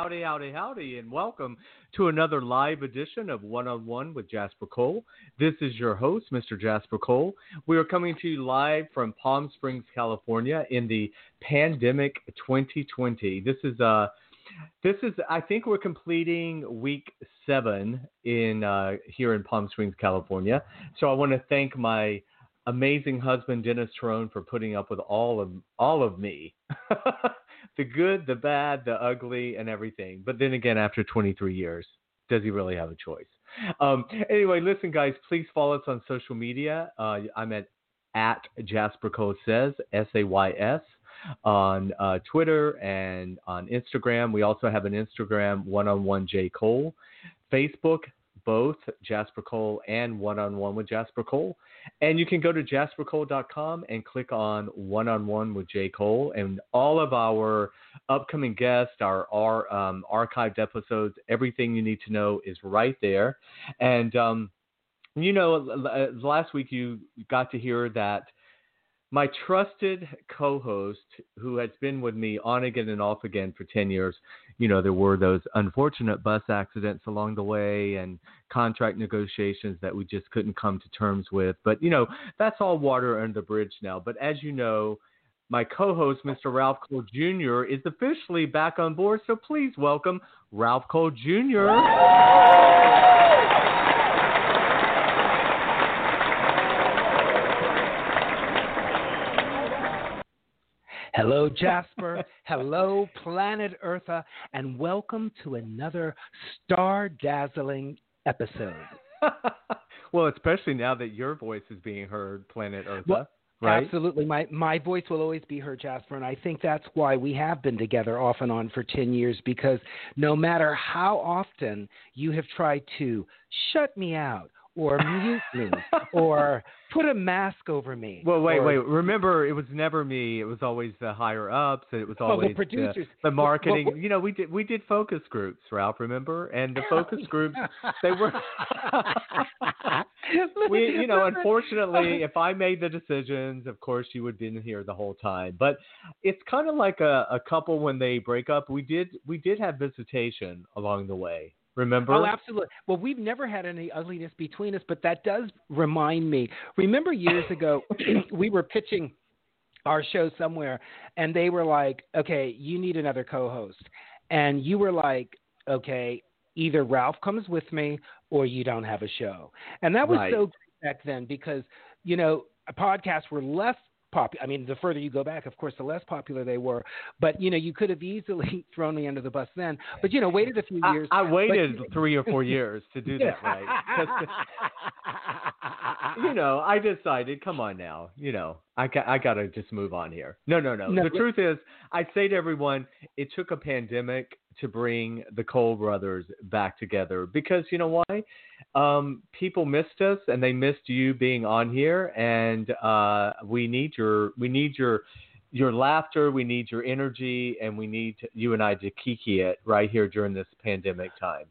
Howdy, howdy, howdy, and welcome to another live edition of One on One with Jasper Cole. This is your host, Mr. Jasper Cole. We are coming to you live from Palm Springs, California, in the pandemic 2020. This is uh this is I think we're completing week seven in uh, here in Palm Springs, California. So I want to thank my amazing husband Dennis Trone for putting up with all of all of me. the good, the bad, the ugly, and everything. But then again, after 23 years, does he really have a choice? Um, anyway, listen, guys, please follow us on social media. Uh, I'm at at Jasper Cole says S A Y S on uh, Twitter and on Instagram. We also have an Instagram one on one J Cole, Facebook both Jasper Cole and One on One with Jasper Cole. And you can go to jaspercole.com and click on One on One with J. Cole. And all of our upcoming guests, our, our um, archived episodes, everything you need to know is right there. And, um, you know, last week you got to hear that my trusted co-host who has been with me on again and off again for 10 years you know there were those unfortunate bus accidents along the way and contract negotiations that we just couldn't come to terms with. But you know that's all water under the bridge now. But as you know my co-host mr ralph cole jr is officially back on board. So please welcome ralph cole jr Hello, Jasper. Hello, planet Eartha, and welcome to another star dazzling episode. well, especially now that your voice is being heard, planet Eartha. Well, right? Absolutely. My my voice will always be heard, Jasper, and I think that's why we have been together off and on for 10 years because no matter how often you have tried to shut me out or mute me or put a mask over me. Well, wait, or, wait. Remember, it was never me. It was always the higher ups. and It was oh, Well, the always producers. the, the marketing. Well, well- you know, we did we did focus groups, Ralph. Remember? And the focus groups, they were. we, you know, unfortunately, if I made the decisions, of course, you would have been here the whole time. But it's kind of like a, a couple when they break up. We did we did have visitation along the way. Remember? Oh, absolutely. Well, we've never had any ugliness between us, but that does remind me. Remember years ago, we were pitching our show somewhere, and they were like, okay, you need another co host. And you were like, okay, either Ralph comes with me or you don't have a show. And that was Right. so great back then because, you know, podcasts were less popular. I mean, the further you go back, of course, the less popular they were. But, you know, you could have easily thrown me under the bus then. But, you know, waited a few years. I but- waited three or four years to do that, right. you know, I decided, come on now, you know, I got, I got to just move on here. No, no, no. No, the but- truth is, I say to everyone, it took a pandemic to bring the Cole brothers back together because you know why? Um, people missed us and they missed you being on here, and uh, we need your, we need your. Your laughter, we need your energy, and we need to, you and I to kiki it right here during this pandemic time.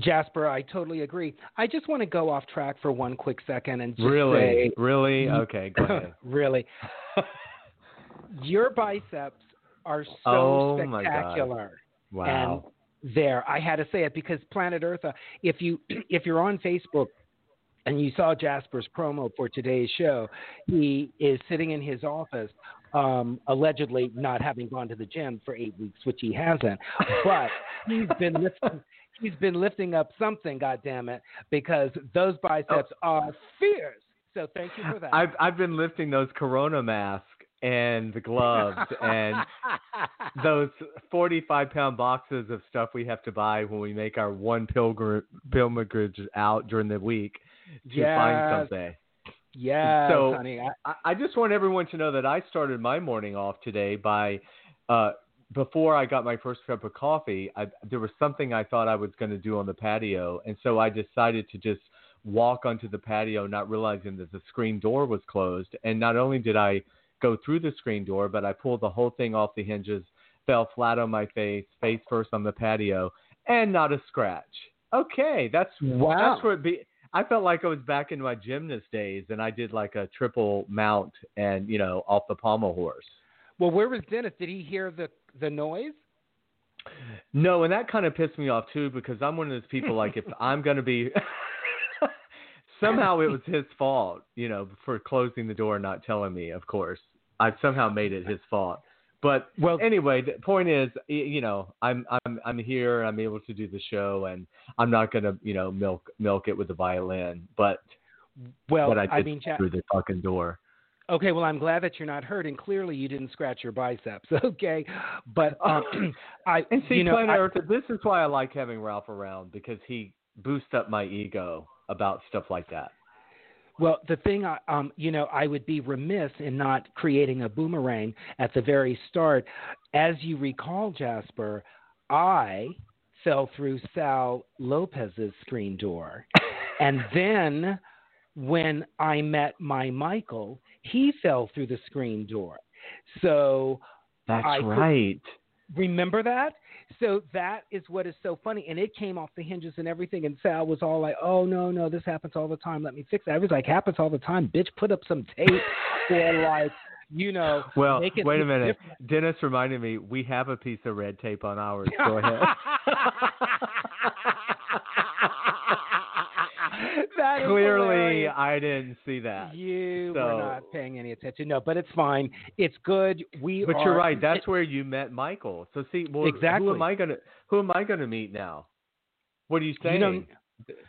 Jasper, I totally agree. I just want to go off track for one quick second and just Really? say, Really? Okay, go ahead. really, your biceps are so Oh, my God. spectacular. Wow. There, I had to say it because Planet Earth. uh, If you if you're on Facebook and you saw Jasper's promo for today's show, he is sitting in his office um, allegedly not having gone to the gym for eight weeks, which he hasn't. But he's been lifting. He's been lifting up something, God damn it, because those biceps are fierce. So thank you for that. I've I've been lifting those Corona masks and the gloves and those 45 pound boxes of stuff we have to buy when we make our one pilgrim pilgrimage out during the week to Yes. find something. Yeah. so honey. I, I, just want everyone to know that I started my morning off today by uh, before I got my first cup of coffee. I, there was something I thought I was going to do on the patio, and so I decided to just walk onto the patio, not realizing that the screen door was closed. And not only did I go through the screen door, but I pulled the whole thing off the hinges, fell flat on my face, face first on the patio, and not a scratch. Okay, that's Wow. That's where it be. I felt like I was back in my gymnast days, and I did like a triple mount, and you know, off the pommel horse. well, where was Dennis? Did he hear the the noise? No, and that kind of pissed me off too because I'm one of those people like if I'm going to be somehow it was his fault, you know, for closing the door and not telling me, of course. I've somehow made it his fault. But Well- anyway, the point is, you know, I'm I'm I'm here, and I'm able to do the show and I'm not going to, you know, milk milk it with a violin, but Well, but I did mean, through the fucking door. Okay, well, I'm glad that you're not hurt, and clearly you didn't scratch your biceps. Okay, but um, I, And see, you know, Planet I- Earth, this is why I like having Ralph around because he boosts up my ego about stuff like that. well, the thing, I, um, you know, I would be remiss in not creating a boomerang at the very start. As you recall, Jasper, I fell through Sal Lopez's screen door, and then when I met my Michael, he fell through the screen door. So That's I right. Remember that? So that is what is so funny. And it came off the hinges and everything. And Sal was all like, oh, no, no, this happens all the time. Let me fix it. I was like, happens all the time. Bitch, put up some tape or like, you know, Well, make it wait a minute. different. Dennis reminded me we have a piece of red tape on ours. Go ahead. That Clearly. I didn't see that. You So- were not paying any attention. No, but it's fine. It's good. We But are, you're right. That's where you met Michael. So see, well, Exactly. who am I gonna who am I gonna meet now? What are you You saying?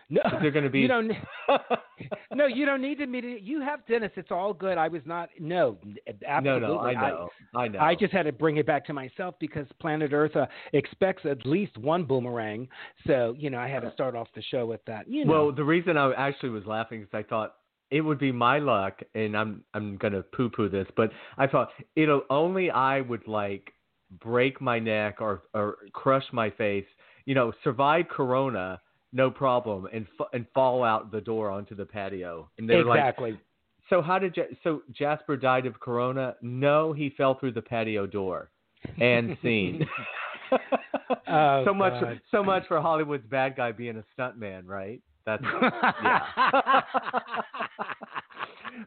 No, Is there gonna be? You don't. no, you don't need to meet it. You have Dennis. It's all good. I was not. No, no, absolutely. no, I know, I, know. I just had to bring it back to myself because Planet Earth uh, expects at least one boomerang. So you know, I had to start off the show with that. You know, Well, the reason I actually was laughing is I thought it would be my luck, and I'm I'm gonna poo-poo this, but I thought it'll only I would like break my neck or or crush my face, you know, survive Corona, no problem, and f- and fall out the door onto the patio. And they were like, exactly. so how did Ja- so Jasper died of Corona? No, he fell through the patio door, and scene. Oh, so much, God. so much for Hollywood's bad guy being a stuntman, right? That's yeah.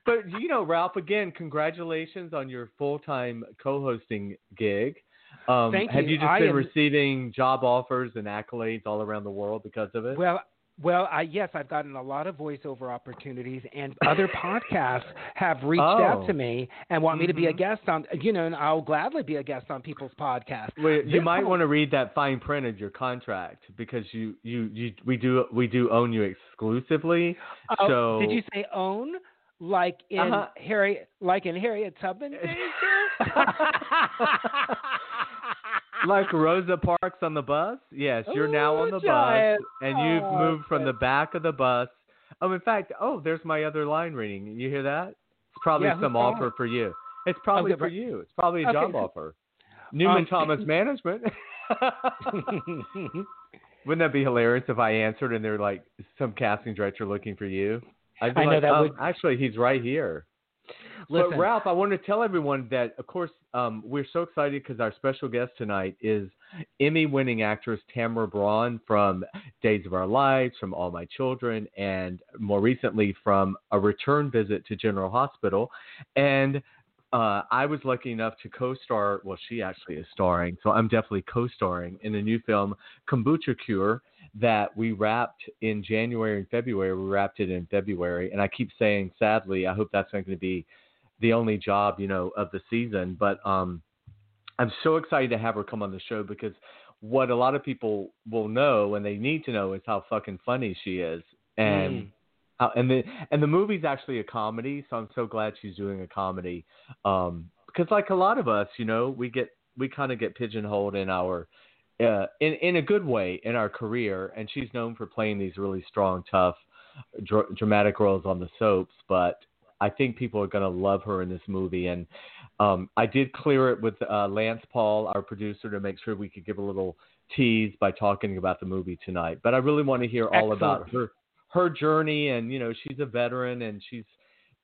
but you know, Ralph, again, congratulations on your full-time co-hosting gig. Um, Thank have you. you just I been am- receiving job offers and accolades all around the world because of it? Well, well, I, yes, I've gotten a lot of voiceover opportunities, and other podcasts have reached out Oh. to me and want me to be a Mhm. guest on. You know, and I'll gladly be a guest on people's podcasts. Well, you might want to read that fine print of your contract because you, you, you, we do, we do own you exclusively. Oh, so did you say own? Like in Uh-huh. Harry, like in Harriet Tubman? days? like Rosa Parks on the bus? Yes, you're now on Ooh, the bus, and you've Oh, moved from the back of the bus. Oh, in fact, oh, there's my other line reading. You hear that? It's probably Yeah, some offer for you. It's probably for you. It's probably a Okay. job offer. Newman Um, Thomas Management. Wouldn't that be hilarious if I answered and they're like some casting director looking for you? I'd be I know like, that um, would- actually he's right here. Listen, But Ralph, I want to tell everyone that, of course, um, we're so excited because our special guest tonight is Emmy-winning actress Tamara Braun from Days of Our Lives, from All My Children, and more recently from A Return Visit to General Hospital. And uh, I was lucky enough to co-star. Well, she actually is starring, so I'm definitely co-starring in the new film Kombucha Cure that we wrapped in January and February. We wrapped it in February, and I keep saying, sadly, I hope that's not going to be the only job you know of the season. But um, I'm so excited to have her come on the show because what a lot of people will know and they need to know is how fucking funny she is and. Mm. How, and the and the movie's actually a comedy, so I'm so glad she's doing a comedy. Um, because like a lot of us, you know, we get we kind of get pigeonholed in our uh, in in a good way in our career, and she's known for playing these really strong, tough, dr- dramatic roles on the soaps. But I think people are going to love her in this movie, and um, I did clear it with uh, Lance Paul, our producer, to make sure we could give a little tease by talking about the movie tonight. But I really want to hear all about her her journey, and you know, she's a veteran, and she's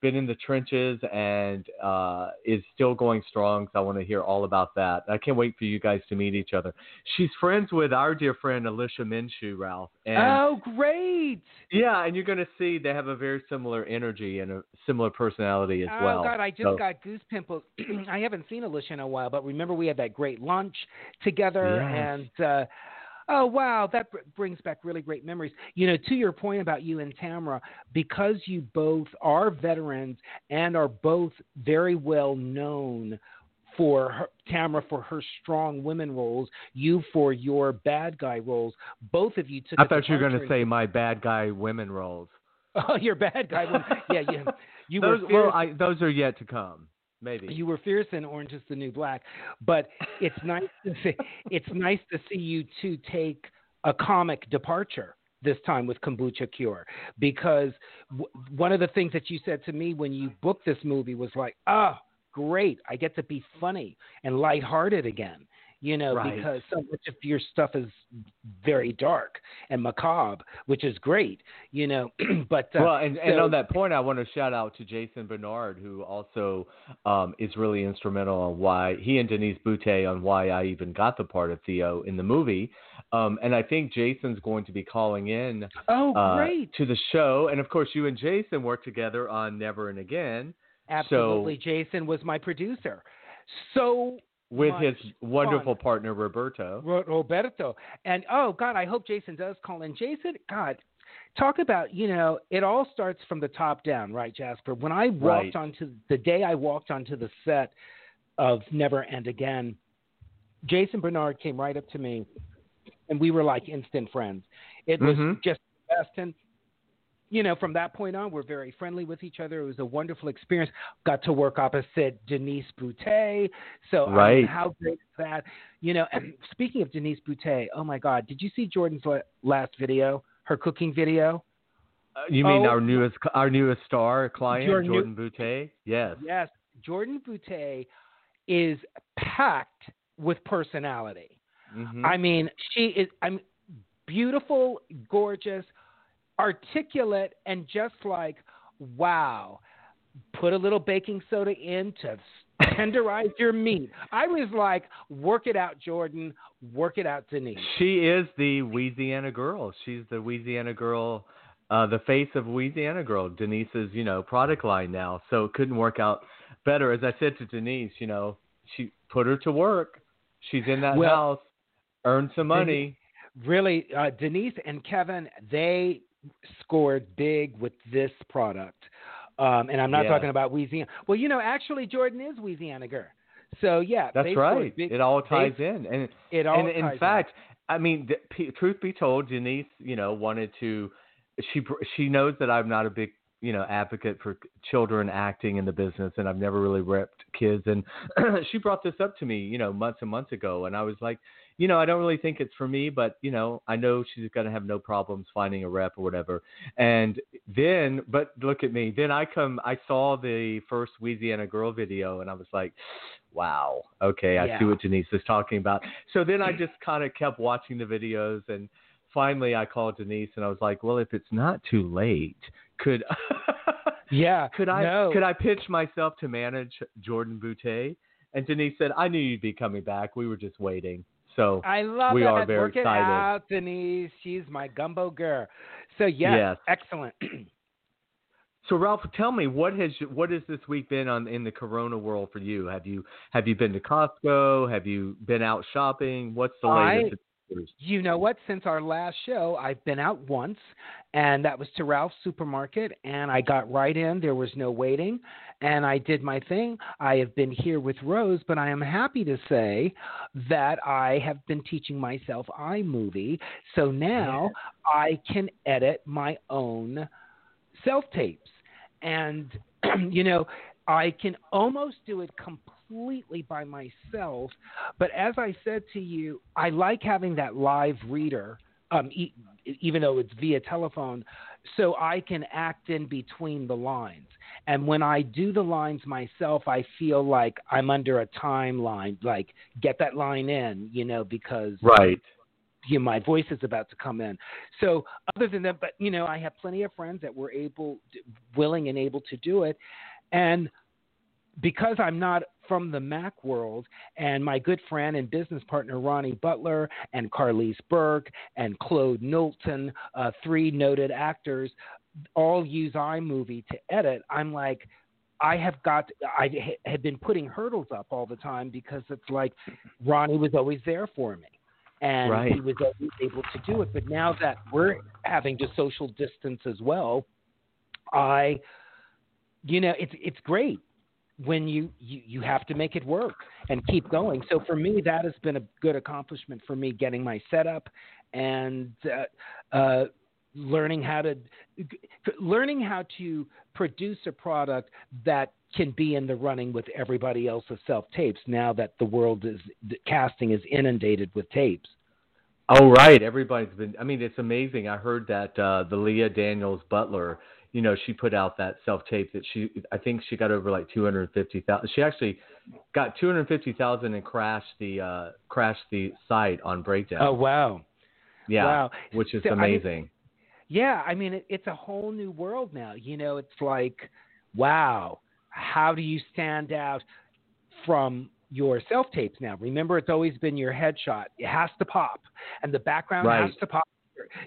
been in the trenches and uh, is still going strong. So I want to hear all about that. I can't wait for you guys to meet each other. She's friends with our dear friend Alicia Minshew, Ralph. And oh, great! yeah, and you're going to see they have a very similar energy and a similar personality as oh well. God, I just So- got goose pimples. I haven't seen Alicia in a while, but remember we had that great lunch together, Yes. and uh, oh wow, that br- brings back really great memories. You know, to your point about you and Tamara, because you both are veterans and are both very well known. For her, Tamara for her strong women roles, you for your bad guy roles. Both of you took. I thought you were going to say my bad guy women roles. Oh, your bad guy. women. yeah, yeah. You those, were well, I, those are yet to come. Maybe. you were fierce in Orange is the New Black, but it's nice to see it's nice to see you two take a comic departure this time with Kombucha Cure because w- one of the things that you said to me when you booked this movie was like, "Oh, great, I get to be funny and lighthearted again." You know, Right. because so much of your stuff is very dark and macabre, which is great. You know, but uh, well, and, and on that point, I want to shout out to Jason Bernard, who also um, is really instrumental on why he and Denise Boutte on why I even got the part of Theo in the movie. Um, and I think Jason's going to be calling in oh, uh, great. to the show. And of course, you and Jason worked together on Never and Again Absolutely. Jason was my producer. So with much his wonderful fun. partner Roberto. Ro- Roberto. And oh God, I hope Jason does call in. Jason, God, talk about you know it all starts from the top down, right, Jasper? When I walked Right. onto the day I walked onto the set of Never and Again, Jason Bernard came right up to me, and we were like instant friends. It was Mhm. just the best, and you know, from that point on, we're very friendly with each other. It was a wonderful experience. Got to work opposite Denise Boutte. So, I mean, Right. how great is that? You know, and speaking of Denise Boutte, oh my God, did you see Jordan's last video, her cooking video? Uh, you mean Oh, our newest our newest star client, new- Jordan Boutte? Yes. Yes, Jordan Boutte is packed with personality. Mhm. I mean, she is. I'm beautiful, gorgeous, articulate, and just like wow. Put a little baking soda in to tenderize your meat. I was like, work it out, Jordan. Work it out, Denise. She is the Louisiana girl. She's the Louisiana girl, uh, the face of Louisiana girl. Denise's, you know, product line now. So it couldn't work out better. As I said to Denise, you know, she put her to work. She's in that Well, house, earned some money. Really, uh, Denise and Kevin, they scored big with this product. Um, and I'm not Yeah. talking about Louisiana. Well, you know, actually, Jordan is Louisiana girl. So yeah, That's right. Big, it all they- ties in, and It all and ties in in. fact, I mean, the, p- truth be told, Denise, you know, wanted to. She she knows that I'm not a big you know advocate for children acting in the business, and I've never really repped kids. And she brought this up to me, you know, months and months ago, and I was like, you know, I don't really think it's for me, but you know, I know she's gonna have no problems finding a rep or whatever. And then, but look at me. Then I come, I saw the first Louisiana Girl video, and I was like, wow, okay, I see what Denise is talking about. So then I just kind of kept watching the videos, and finally I called Denise, and I was like, well, if it's not too late, could Yeah. could I no. could I pitch myself to manage Jordan Boutte? And Denise said, I knew you'd be coming back. We were just waiting. So I love we that. are very Work it excited. out, Denise. She's my gumbo girl. So yes, Yes. excellent. So Ralph, tell me what has what has this week been on in the Corona world for you? Have you have you been to Costco? Have you been out shopping? What's the latest? You know what? Since our last show, I've been out once, and that was to Ralph's Supermarket, and I got right in. There was no waiting, and I did my thing. I have been here with Rose, but I am happy to say that I have been teaching myself iMovie, so now I can edit my own self tapes, and you know. I can almost do it completely by myself. But as I said to you, I like having that live reader, um, e- even though it's via telephone, so I can act in between the lines. And when I do the lines myself, I feel like I'm under a timeline, like get that line in, you know, because Right. you know, my voice is about to come in. So other than that, but you know, I have plenty of friends that were able, willing, and able to do it, and because I'm not from the Mac world, and my good friend and business partner Ronnie Butler and Carlise Burke and Claude Knowlton, uh, three noted actors, all use iMovie to edit. I'm like, I have got, I ha- had been putting hurdles up all the time because it's like Ronnie was always there for me. And Right. he was always able to do it. But now that we're having to social distance as well, I, you know, it's it's great when you, you you have to make it work and keep going. So for me, that has been a good accomplishment for me, getting my setup and uh, uh, learning how to learning how to produce a product that can be in the running with everybody else's self tapes. Now that the world is the casting is inundated with tapes. Oh right, everybody's been. I mean, it's amazing. I heard that uh, the Leah Daniels Butler, you know, she put out that self tape that she. I think she got over like two hundred fifty thousand. She actually got two hundred fifty thousand and crashed the uh, crashed the site on Breakdown. Oh wow! yeah, wow. which is So, I mean, amazing. Yeah, I mean, it, it's a whole new world now. You know, it's like, wow, how do you stand out from your self tapes now? Remember, it's always been your headshot. It has to pop, and the background Right. has to pop.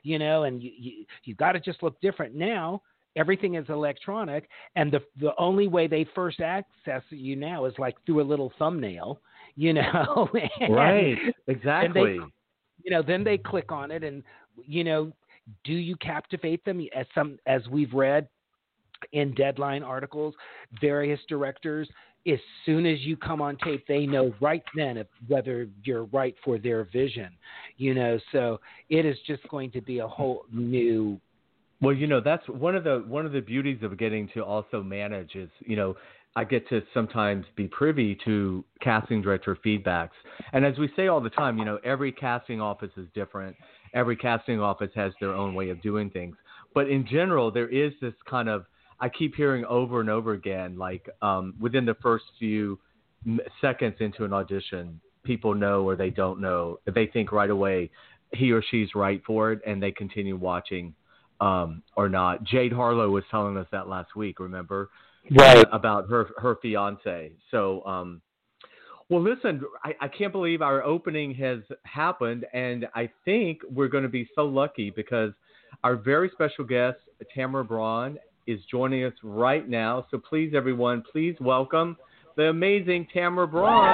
You know, and you you you got to just look different now. Everything is electronic, and the the only way they first access you now is like through a little thumbnail. You know, And- right, exactly. you know then they click on it and you know do you captivate them as some as we've read in deadline articles various directors as soon as you come on tape they know right then if, whether you're right for their vision you know so it is just going to be a whole new Well, you know, that's one of the one of the beauties of getting to also manage is, you know, I get to sometimes be privy to casting director feedbacks. And as we say all the time, you know, every casting office is different. Every casting office has their own way of doing things. But in general, there is this kind of I keep hearing over and over again, like um, within the first few seconds into an audition, people know or they don't know. They think right away he or she's right for it, and they continue watching um, or not. Jade Harlow was telling us that last week. Remember, Right. about her her fiance. So, um, well, listen, I, I can't believe our opening has happened, and I think we're going to be so lucky because our very special guest, Tamara Braun, is joining us right now. So, please, everyone, please welcome the amazing Tamara Braun.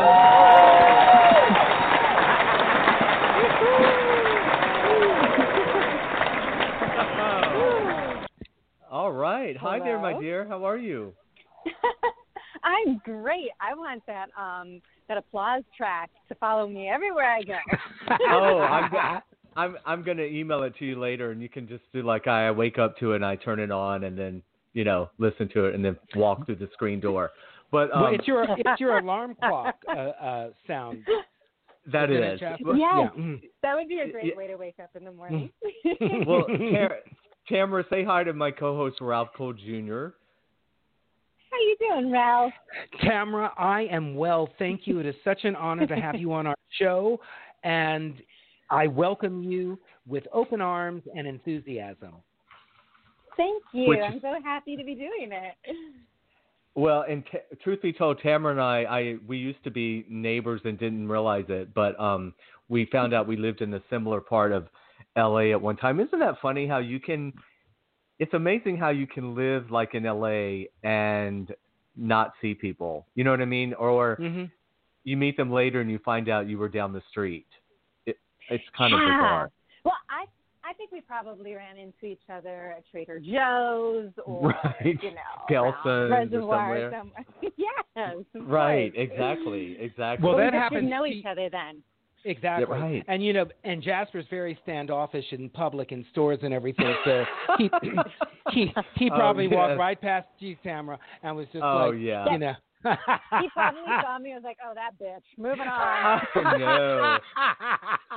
All right. Hi there, my dear. How are you? I'm great. I want that um that applause track to follow me everywhere I go. oh, I'm, I'm I'm gonna email it to you later, and you can just do like I wake up to it and I turn it on, and then you know listen to it, and then walk through the screen door. But um, well, it's your it's your alarm clock uh, uh, sound that isn't it, is. Jasper? Well, Yes. yeah. mm. that would be a great way to wake up in the morning. well Tam- Tamara, say hi to my co-host Ralph Cole Jr. How you doing, Ralph? Tamara, I am well. Thank you. It is such an honor to have you on our show, and I welcome you with open arms and enthusiasm. Thank you. Which- I'm so happy to be doing it. Well, and t- truth be told, Tamara and I, I we used to be neighbors and didn't realize it, but um, we found out we lived in a similar part of L.A. at one time. Isn't that funny? How you can? It's amazing how you can live like in L.A. and not see people. You know what I mean? Or hmm you meet them later and you find out you were down the street. It's kind of bizarre. Well, I I think we probably ran into each other at Trader Joe's or Right. you know Gelson's or Reservoir somewhere. somewhere. yes. Right, exactly, exactly. Well, But that we just happens didn't know each other then. Exactly. Yeah, right. And you know, and Jasper's very standoffish in public in stores and everything. So he he he Oh, probably walked right past you, Tamara, and was just Oh, like, yeah. you know. He probably saw me and was like, "Oh, that bitch, moving on." Oh, no.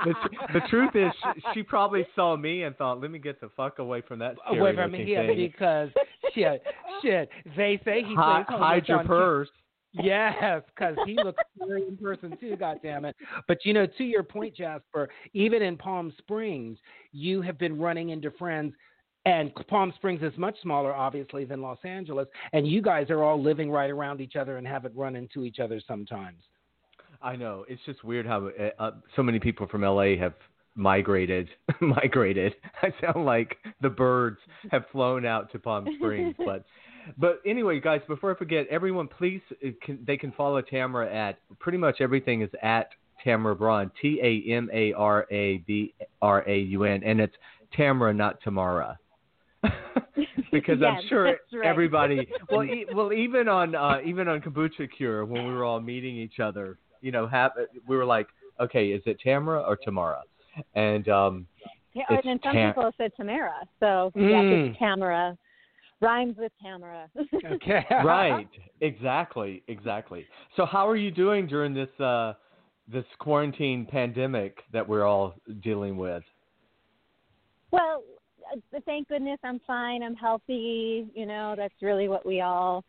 The, tr- the truth is, she, she probably saw me and thought, "Let me get the fuck away from that Away from looking here because shit, shit. They say he Hi- plays hide your on- purse." Yes, because he looks scary in person too. God damn it! But you know, to your point, Jasper, even in Palm Springs, you have been running into friends, and Palm Springs is much smaller, obviously, than Los Angeles, and you guys are all living right around each other and haven't run into each other sometimes. I know it's just weird how uh, uh, so many people from LA have migrated. migrated. I sound like the birds have flown out to Palm Springs, but but anyway, guys, before I forget, everyone, please uh, can, they can follow Tamara at pretty much everything is at Tamara Braun, T A M A R A B R A U N, and it's Tamara, not Tamara. because I'm sure right. everybody well e- well even on uh even on kombucha cure when we were all meeting each other you know have we were like okay is it Tamara or Tamara and um Yeah, and then some Tam- people said Tamara, so yes, Mm. it's Tamara. Rhymes with camera. Okay. right exactly exactly so how are you doing during this uh this quarantine pandemic that we're all dealing with Well, uh, thank goodness I'm fine. I'm healthy. You know, that's really what we all,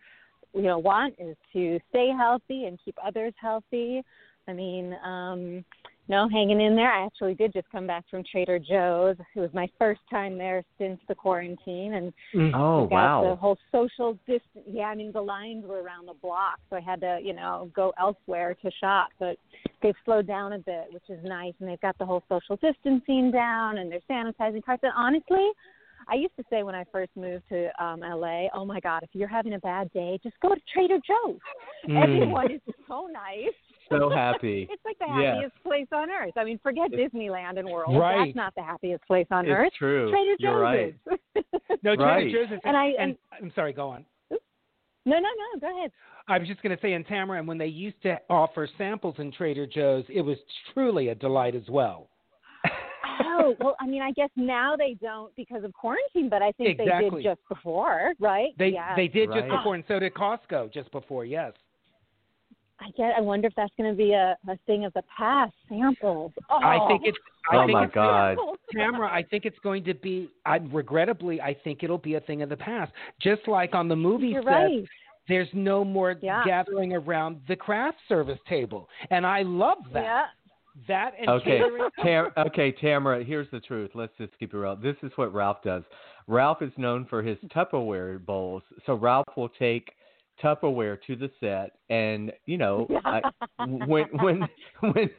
you know, want is to stay healthy and keep others healthy. I mean, um, no, hanging in there. I actually did just come back from Trader Joe's. It was my first time there since the quarantine, and oh we got the whole social distance. Yeah, I mean the lines were around the block, so I had to, you know, go elsewhere to shop. But they've slowed down a bit, which is nice, and they've got the whole social distancing down, and they're sanitizing carts. And honestly, I used to say when I first moved to um LA, oh my God, if you're having a bad day, just go to Trader Joe's. Mm. Everyone is so nice. So happy It's like the Yeah. happiest place on earth. I mean, forget Disneyland and World. Right. That's not the happiest place on earth. true Trader Joe's you're right. No, Trader Right. Joe's is, And I- and I'm sorry, go on. no, no, no. Go ahead. I was just going to say in Tamara, and when they used to offer samples in Trader Joe's, it was truly a delight as well. Oh well, I mean, I guess now they don't because of quarantine, but I think they did just before, right? They yeah. they did Right. just before, and so did Costco just before. Yes. I get. I wonder if that's going to be a, a thing of the past. Samples. Oh, I think it's. I oh think my it's, god Tamara, I think it's going to be. I regrettably, I think it'll be a thing of the past. Just like on the movie You're set, right. there's no more Yeah. gathering around the craft service table, and I love that. Yeah. That and Okay, catering. Tam- okay, Tamara. Here's the truth. Let's just keep it real. This is what Ralph does. Ralph is known for his Tupperware bowls. So Ralph will take Tupperware to the set, and you know, I, when when when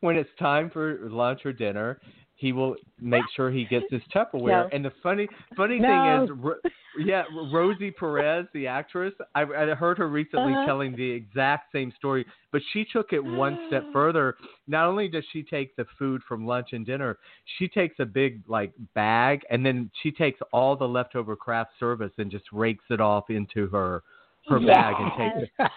when it's time for lunch or dinner, he will make sure he gets his Tupperware. No. And the funny funny No. thing is, Ro- yeah, Rosie Perez, the actress, I, I heard her recently Uh-huh. telling the exact same story, but she took it one step further. Not only does she take the food from lunch and dinner, she takes a big like bag, and then she takes all the leftover craft service and just rakes it off into her her bag and takes it.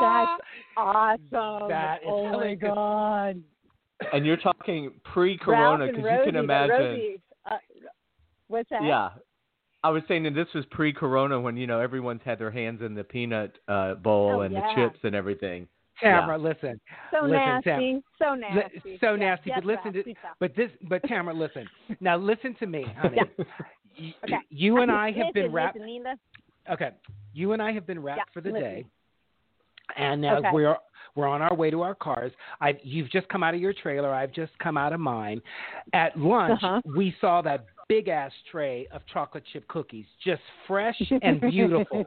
That's awesome. That is oh my god. And you're talking pre-corona because you can imagine. Uh, what's that? Yeah. I was saying that this was pre-corona when you know everyone's had their hands in the peanut uh, bowl Oh, and yeah. the chips and everything. Tamara, listen. So Listen, nasty. So nasty. so Yeah, nasty. yes, but listen to, but this, but Tamara, listen. Now listen to me, honey. Y- Okay. You and I have been wrapped. listen, Okay, you and I have been wrapped Yeah, for the listen. day, and now Okay. we're we're on our way to our cars. I've, you've just come out of your trailer. I've just come out of mine. At lunch, Uh-huh. we saw that big ass tray of chocolate chip cookies, just fresh and beautiful.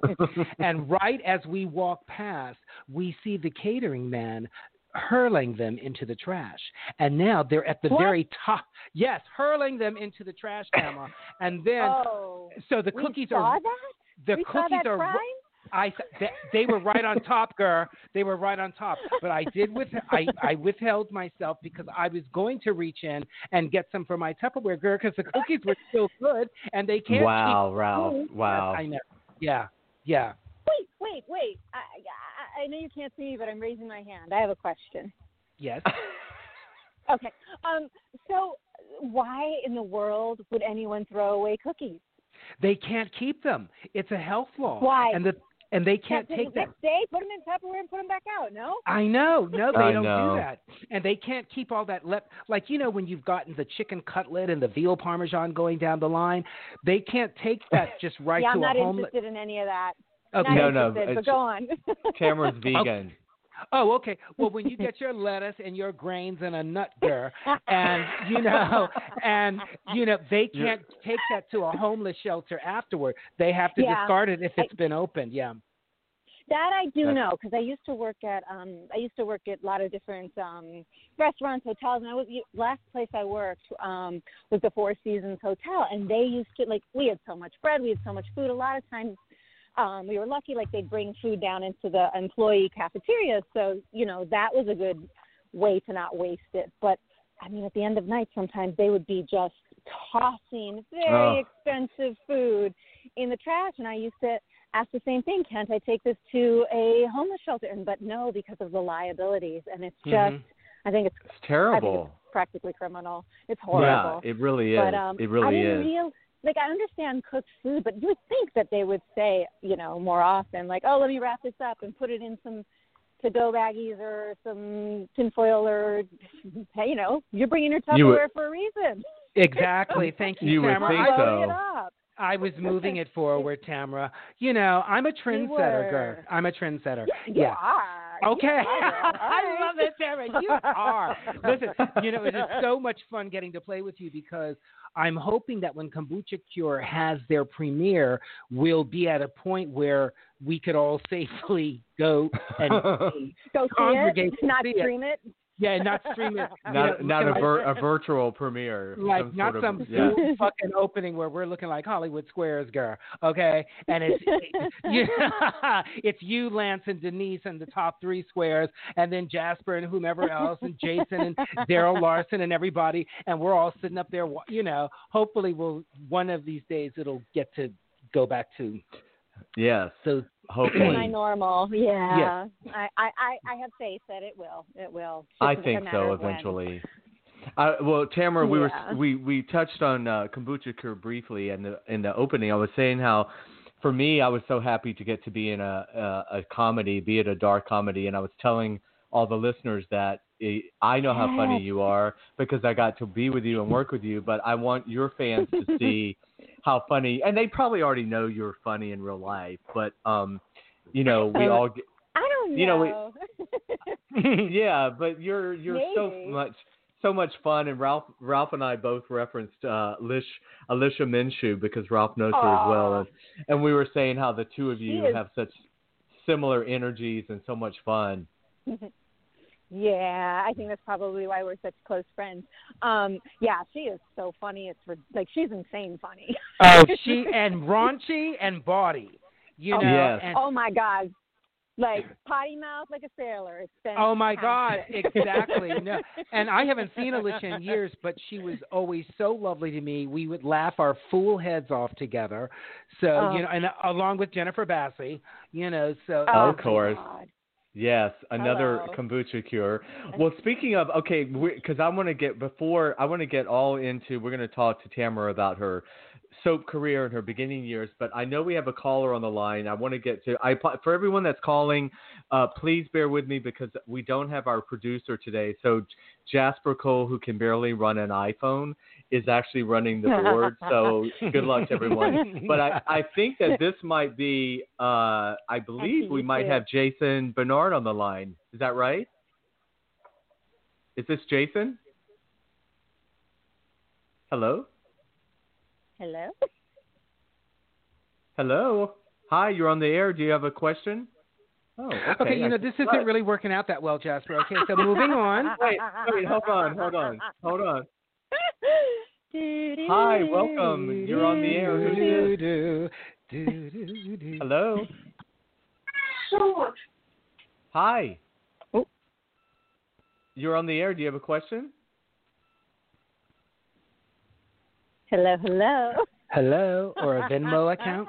and right as we walk past, we see the catering man hurling them into the trash. And now they're at the What? very top. Yes, hurling them into the trash Tamara. And then oh, so the cookies saw are that. the we cookies are crime? I they, they were right on top, girl. They were right on top. But I did with I I withheld myself because I was going to reach in and get some for my Tupperware, girl, because the cookies were still good and they can't. Wow, keep Ralph. food. Wow. I know. Yeah, yeah. Wait, wait, wait. I, I, I know you can't see me, but I'm raising my hand. I have a question. Yes. Okay. Um. So, why in the world would anyone throw away cookies? They can't keep them. It's a health law. Why? And the and they can't That's take them. next day. Put them in Tupperware and put them back out. No. I know. No, they I don't know. do that. And they can't keep all that left. Like, you know, when you've gotten the chicken cutlet and the veal parmesan going down the line, they can't take that just right yeah, to I'm not interested in any of that. Okay. Not No, no, interested, but go on. Tamara's vegan. Oh, okay. Well, when you get your lettuce and your grains and a nut gur, and you know, and you know, they can't take that to a homeless shelter afterward. They have to Yeah. discard it if I- it's been opened. Yeah. That I do That's- know because I used to work at um I used to work at a lot of different um restaurants, hotels, and I was the last place I worked um was the Four Seasons Hotel, and they used to like we had so much bread, we had so much food. A lot of times, um we were lucky like they'd bring food down into the employee cafeteria, so you know that was a good way to not waste it. But I mean, at the end of night, sometimes they would be just tossing very Oh. expensive food in the trash, and I used to ask the same thing. Can't I take this to a homeless shelter? And but no, because of the liabilities, and it's just. Mhm. I think it's It's I think terrible. it's practically criminal. It's horrible. Yeah, it really is. But um, it I really didn't is. real like I understand cooked food, but you would think that they would say, you know, more often, like, oh, let me wrap this up and put it in some to-go baggies or some tinfoil or, hey, you know, you're bringing your You would- Tupperware for a reason. Exactly. Thank you, You would Tamara. think I- so. Load it up. I was moving it forward, Tamara. You know, I'm a trendsetter, girl. I'm a trendsetter. You yeah. are. You Okay. are. I love it, Tamara. You are. Listen, you know, it is so much fun getting to play with you because I'm hoping that when Kombucha Cure has their premiere, we'll be at a point where we could all safely go and. Go Congregate it, not see it. it. Yeah, not stream it. you not know, not a, like- a virtual premiere. like some not sort of, some yeah. Fucking opening where we're looking like Hollywood Squares, girl. Okay, and it's you, it's you, Lance, and Denise, and the top three squares, and then Jasper and whomever else, and Jason and Daryl Larson and everybody, and we're all sitting up there. You know, hopefully, we'll one of these days it'll get to go back to Yes. So Hopefully. my normal? Yeah. I, I, I I have faith that it will. It will. I think so eventually. Uh, well, Tamara, we Yeah. were we we touched on uh, kombucha cure briefly in the in the opening. I was saying how, for me, I was so happy to get to be in a a, a comedy, be it a dark comedy, and I was telling all the listeners that eh, I know how funny you are because I got to be with you and work with you, but I want your fans to see how funny, and they probably already know you're funny in real life, but um, you know, we Uh, all get, I don't know. You know, we- yeah, but you're you're so much so much fun, and Ralph Ralph and I both referenced uh, Lish Alicia Minshew because Ralph knows her as well, and, and we were saying how the two of you have such similar energies and so much fun. yeah, I think that's probably why we're such close friends. Um, yeah, she is so funny. It's rid- like she's insane funny. Oh, she and raunchy and bawdy. You Oh, know, Yes. and oh my god, like potty mouth like a sailor. It's been Oh my God! Exactly. No, and I haven't seen Alicia in years, but she was always so lovely to me. We would laugh our fool heads off together. So Oh. you know, and along with Jennifer Bassey, you know. So Oh, Of course. God. Yes, another Hello. kombucha cure. Well, speaking of, okay, because I want to get before I want to get all into. We're going to talk to Tamara about her soap career in her beginning years, but I know we have a caller on the line. I want to get to. I for everyone that's calling, uh, please bear with me because we don't have our producer today. So Jasper Cole, who can barely run an iPhone, is actually running the board. So good luck to everyone. But I, I think that this might be. Uh, I believe we might too. have Jason Bernard on the line. Is that right? Is this Jason? Hello? Hello. Hello? Hi, you're on the air. Do you have a question? Oh, okay. okay, you I- know this isn't Right. really working out that well, Jasper. Okay, so moving on. Wait, wait, hold on, hold on, hold on. Hi, welcome. You're on the air. Who's this? Do, do, do, do. Hello? Hi. Oh. You're on the air. Do you have a question? Hello, hello. Hello, or a Venmo account?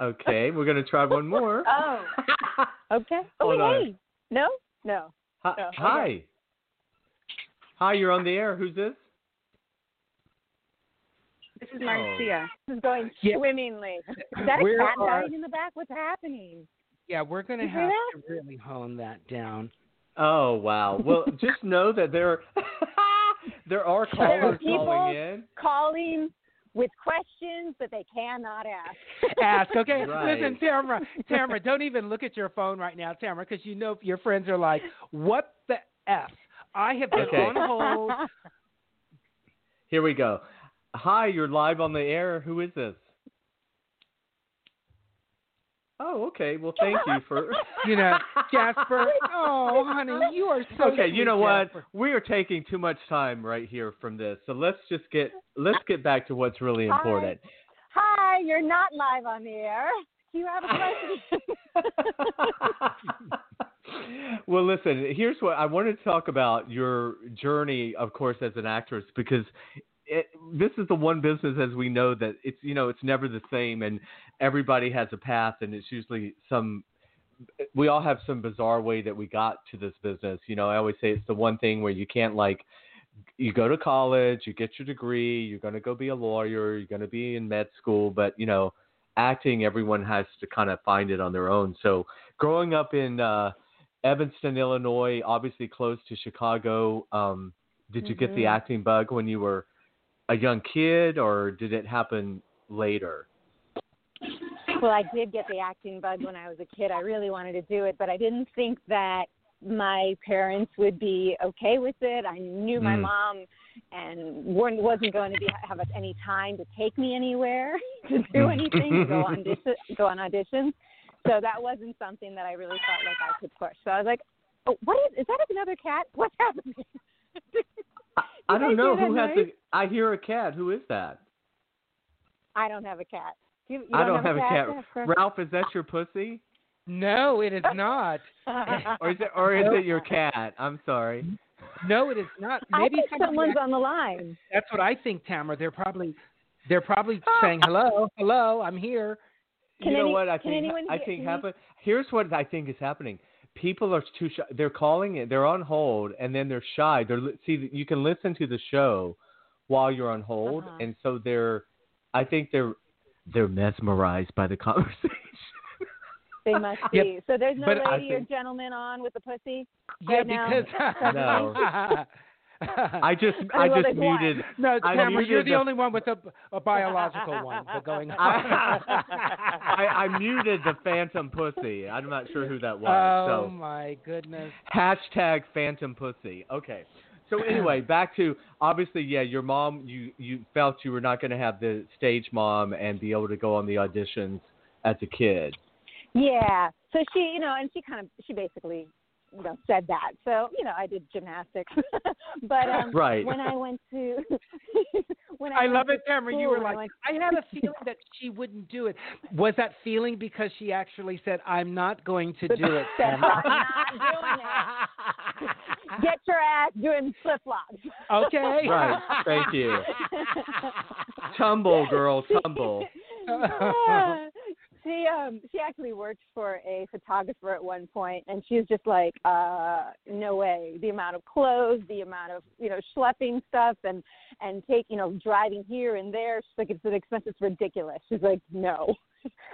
Okay, we're gonna try one more. Oh, okay. Oh, Hold on. hey. No, no. Hi. Oh, okay. Hi. Hi, you're on the air. Who's this? This is oh. Marcia. This is going Yeah. swimmingly. Is that a cat are- dying in the back? What's happening? Yeah, we're going to You have that? to really hone that down. Oh wow. Well, just know that there there are There are callers people calling in. calling with questions that they cannot ask. Ask, okay? Right. Listen, Tamara, Tamara, don't even look at your phone right now, Tamara, because you know your friends are like, what the F? I have been Okay. on hold. Here we go. Hi, you're live on the air. Who is this? Oh, okay. Well, thank you for. You know, Jasper. Oh, honey, you are so. okay, you know what? Jasper. We are taking too much time right here from this, so let's just get let's get back to what's really Hi. important. Hi, you're not live on the air. Do you have a question? well, listen, here's what I wanted to talk about your journey, of course, as an actress, because it, this is the one business, as we know, that it's you know it's never the same, and everybody has a path, and it's usually some. We all have some bizarre way that we got to this business. You know, I always say it's the one thing where you can't like. You go to college, you get your degree, you're going to go be a lawyer, you're going to be in med school, but you know, acting, everyone has to kind of find it on their own. So, growing up in uh, Evanston, Illinois, obviously close to Chicago, um, did you get the Mhm. acting bug when you were a young kid, or did it happen later? well, I did get the acting bug when I was a kid. I really wanted to do it, but I didn't think that my parents would be okay with it. I knew my Mm. mom and weren't- wasn't going to be have any time to take me anywhere to do anything, go on audition, go on auditions. So that wasn't something that I really felt like I could push. So I was like, "Oh, what is is that another cat? What's happening?" I, I Did I don't know hear who has noise? a. I hear a cat. Who is that? I don't have a cat. You, you I don't have, have a cat. Jasper? Ralph, is that your pussy, No, it is not. or is it, or is it your cat? I'm sorry. No, it is not. I Maybe think someone's on the line. That's what I think, Tamara. They're probably, they're probably ah. saying hello, hello, I'm here. Can you know any- what I can think? anyone I hear- think can you- happen. Here's what I think is happening. People are too shy. They're calling it. They're on hold, and then they're shy. They're li- see. You can listen to the show while you're on hold, Uh-huh. and so they're. I think they're they're mesmerized by the conversation. They must Yep. be. So there's no But I lady or gentleman on with the pussy. Yeah, right now? because No. I just I just there's one. muted. no, I Tamara, muted you're the, the- only one with a, a biological one but going on. I, I muted the phantom pussy. I'm not sure who that was. Oh so my goodness. hashtag phantom pussy. Okay. So anyway, back to obviously, yeah, your mom. You you felt you were not going to have the stage mom and be able to go on the auditions as a kid. Yeah. So she, you know, and she kind of, she basically, you know, said that. So, you know, I did gymnastics. but um, Right. when I went to, when I, I love it, Tamara. You were when I like, went- I had a feeling that she wouldn't do it. Was that feeling because she actually said, I'm not going to do it, Said, Tamara? "I'm not doing it. Get your ass doing flip flops. Okay. Right. Thank you. Tumble, girl, tumble. She um she actually worked for a photographer at one point and she was just like uh no way. The amount of clothes the amount of you know schlepping stuff and and take you know driving here and there. She's like it's an expense. It's ridiculous. She's like no.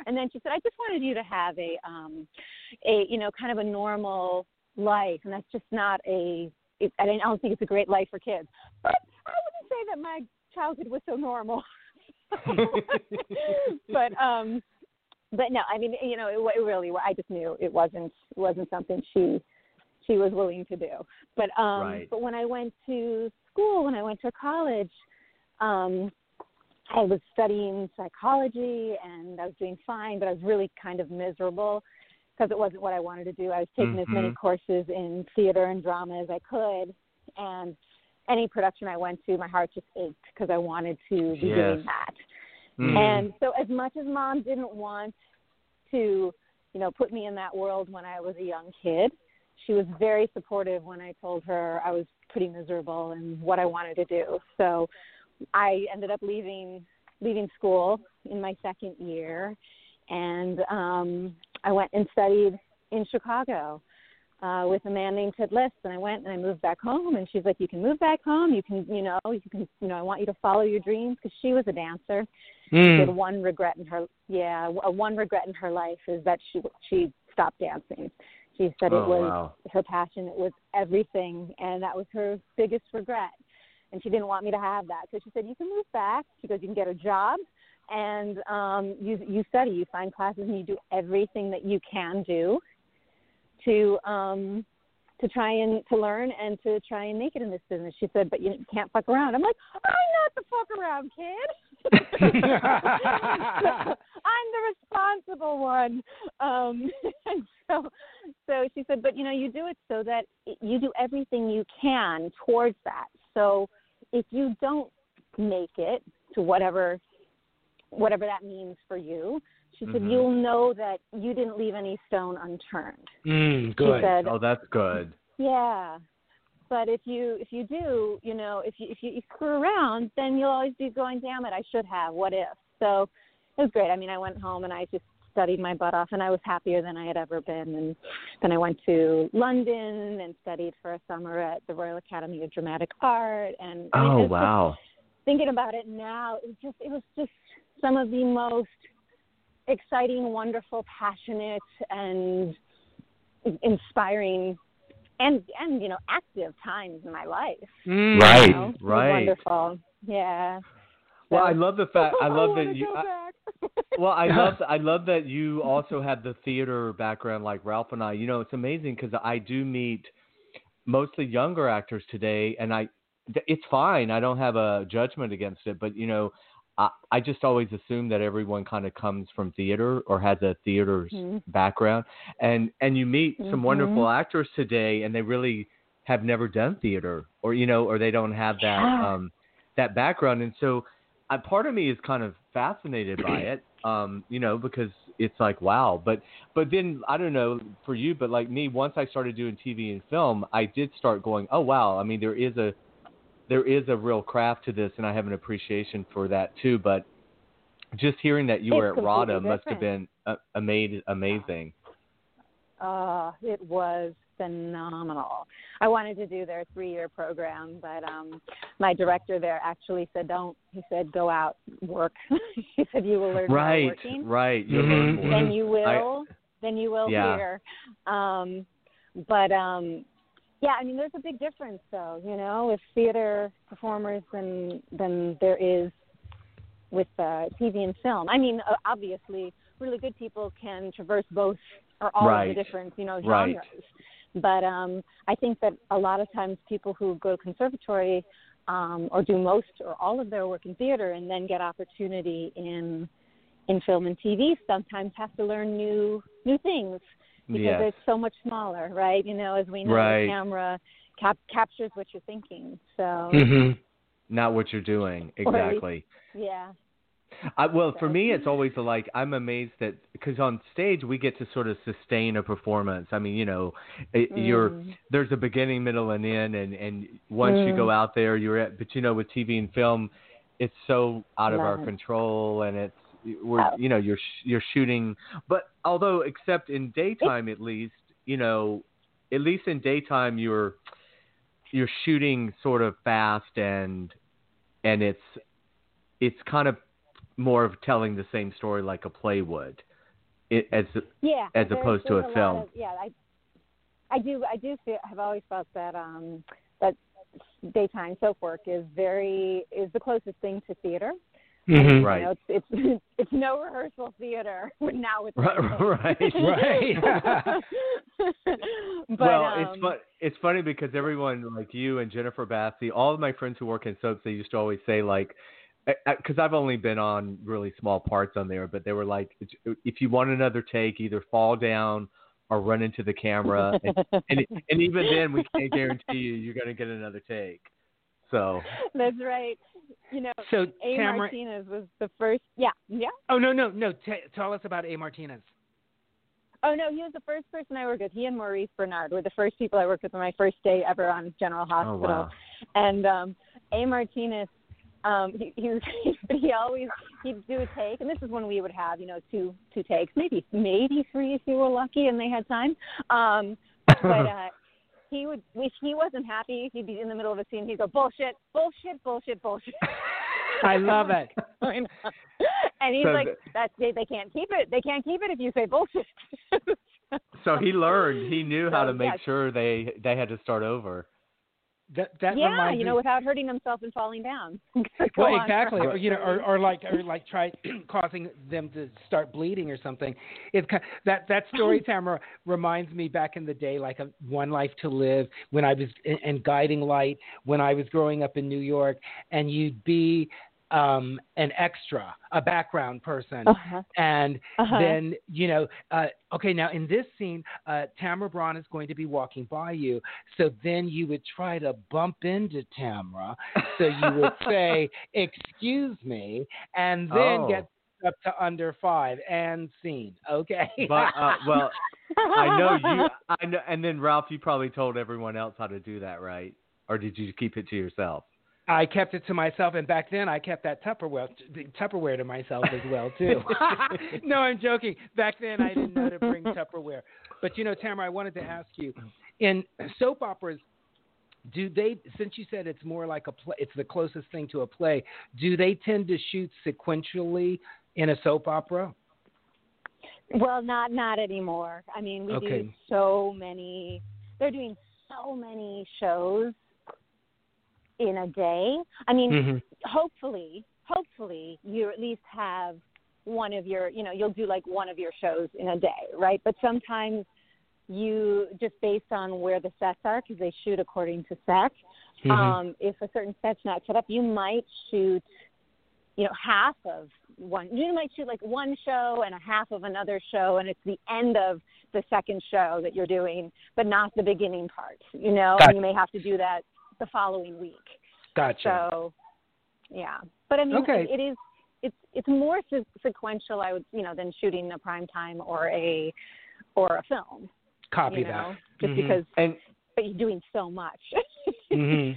And then she said i just wanted you to have a um a you know kind of a normal life and that's just not a it, i don't I don't think it's a great life for kids. But i wouldn't say that my childhood was so normal. But um but no i mean you know it, it really, I just knew it wasn't it wasn't something she she was willing to do but um Right. but when i went to school when i went to college um i was studying psychology and i was doing fine but i was really kind of miserable because it wasn't what i wanted to do i was taking as many Mhm. courses in theater and drama as i could and any production i went to my heart just ached because i wanted to be Yes. doing that Mm. and so, as much as mom didn't want to, you know, put me in that world when I was a young kid. She was very supportive when I told her I was pretty miserable and what I wanted to do. So I ended up leaving leaving school in my second year and um I went and studied in Chicago uh with a man named Ted List and I went and I moved back home and she's like you can move back home you can you know you can you know I want you to follow your dreams because she was a dancer Mm. had one regret in her yeah one regret in her life is that she she stopped dancing she said Oh, it was wow. her passion it was everything and that was her biggest regret and she didn't want me to have that so she said you can move back she goes you can get a job and um you you study you find classes and you do everything that you can do to um to try and to learn and to try and make it in this business. She said but you can't fuck around. I'm like i'm not the fuck around kid. I'm the responsible one. Um and so so she said but you know you do it so that you do everything you can towards that. So if you don't make it to whatever whatever that means for you she said Mhm. you'll know that you didn't leave any stone unturned Mm, she good. said Oh, that's good. yeah but if you if you do you know if you if you, you screw around then you'll always be going damn it i should have what if so it was great i mean i went home and i just studied my butt off and i was happier than i had ever been and then i went to london and studied for a summer at the royal academy of dramatic art and I mean, Oh, just- wow. thinking about it now it was just it was just some of the most exciting wonderful passionate and inspiring and and you know active times in my life Mm. Right, you know? Right. wonderful yeah Well, So- I love the fact. I love wanna that you. I- Well, I love I love that you also have the theater background like Ralph and I. You know, it's amazing because I do meet mostly younger actors today, and I it's fine. I don't have a judgment against it, but you know, I I just always assume that everyone kind of comes from theater or has a theater's Mhm. background, and and you meet some Mhm. wonderful actors today, and they really have never done theater, or you know, or they don't have that Yeah. um that background, and so uh, part of me is kind of fascinated by it, um, you know, because it's like wow. But but then I don't know for you, but like me, once I started doing TV and film, I did start going, oh wow. I mean, there is a there is a real craft to this, and I have an appreciation for that too. But just hearing that you It's were at completely RADA must have been uh, amazing. Amazing. uh it was phenomenal i wanted to do their three year program but um my director there actually said don't he said go out work he said you will learn more Right, working right. You'll learn Mhm. more. then you I- will then you will Yeah. here um but um yeah i mean there's a big difference though you know with theater performers than than there is with uh tv and film. I mean uh, obviously really good people can traverse both or all of the different you know Right. genres. But um i think that a lot of times people who go to conservatory um or do most or all of their work in theater and then get opportunity in in film and TV sometimes have to learn new new things because Yes. it's so much smaller, right? You know, as we know, Right. the camera cap- captures what you're thinking. So Mhm. Not what you're doing least- exactly. yeah, I, well, for me, it's always like I'm amazed that because on stage we get to sort of sustain a performance. I mean, you know, it, you're Mm. there's a beginning, middle, and end, and and once you Mm. go out there, you're at. But you know, with TV and film, it's so out of our it. control, and it's we're Oh. you know you're sh- you're shooting. But although, except in daytime, at least, you know, at least in daytime, you're you're shooting sort of fast and and it's it's kind of more of telling the same story like a play would it, as yeah. As opposed to there's a film. of- yeah, I I do I do feel, have always felt that um that daytime soap work is very is the closest thing to theater. Mhm. Right. You know, it's it's it's no rehearsal theater now with Right, right. Right. but, well um, it's fun it's funny because everyone like you and jennifer bassey all of my friends who work in soaps they used to always say like because I've only been on really small parts on there, but they were like, if you want another take, either fall down or run into the camera, and and, and even then, we can't guarantee you you're going to get another take. So That's right. You know, So, A. Tamara- Martinez was the first. Yeah, yeah. Oh no no no! T- tell us about A Martinez. Oh no, he was the first person I worked with. He and Maurice Benard were the first people I worked with on my first day ever on General Hospital. Oh, wow. And um A Martinez, um, he he, was, he always he'd do a take, and this is when we would have you know two two takes, maybe maybe three if you were lucky and they had time. Um, but uh, he would if he wasn't happy, he'd be in the middle of a scene. He'd go bullshit, bullshit, bullshit, bullshit. I love it. I know. and he's So like, the- "That's they, they can't keep it. They can't keep it if you say bullshit." So he learned. He knew how So, to make yes. sure they they had to start over. That that yeah, you me. know, without hurting himself and falling down. Well, exactly, or, you know, or, or like, or like, try causing them to start bleeding or something. It's that that story, Tamara, reminds me back in the day, like a One Life to Live, when I was in Guiding Light, when I was growing up in New York, and you'd be um an extra a background person Uh-huh. and Uh-huh. then you know uh okay now in this scene uh tamara braun is going to be walking by you so then you would try to bump into tamara so you would say excuse me and then Oh. get up to under five and scene okay But uh, well, I know you. I know, and then Ralph, you probably told everyone else how to do that, right? Or did you keep it to yourself? I kept it to myself, and back then I kept that Tupperware Tupperware to myself as well too. no, I'm joking. Back then I didn't know to bring Tupperware. But you know, Tamara, I wanted to ask you, in soap operas, do they? Since you said it's more like a play, it's the closest thing to a play. Do they tend to shoot sequentially in a soap opera? Well, not not anymore. I mean, we do so many. They're doing so many shows in a day. I mean, Mhm. hopefully, hopefully you at least have one of your, you know, you'll do like one of your shows in a day, right? But sometimes you just based on where the sets are because they shoot according to set. Mhm. Um, if a certain set's not set up, you might shoot, you know, half of one. You might shoot like one show and a half of another show, and it's the end of the second show that you're doing, but not the beginning part. You know, Gotcha. and you may have to do that the following week. Gotcha. So, yeah, but I mean, Okay. it is it's it's more se- sequential, I would you know, than shooting a prime time or a or a film. Copy you that. know, just Mhm. because And but you're doing so much. Mhm.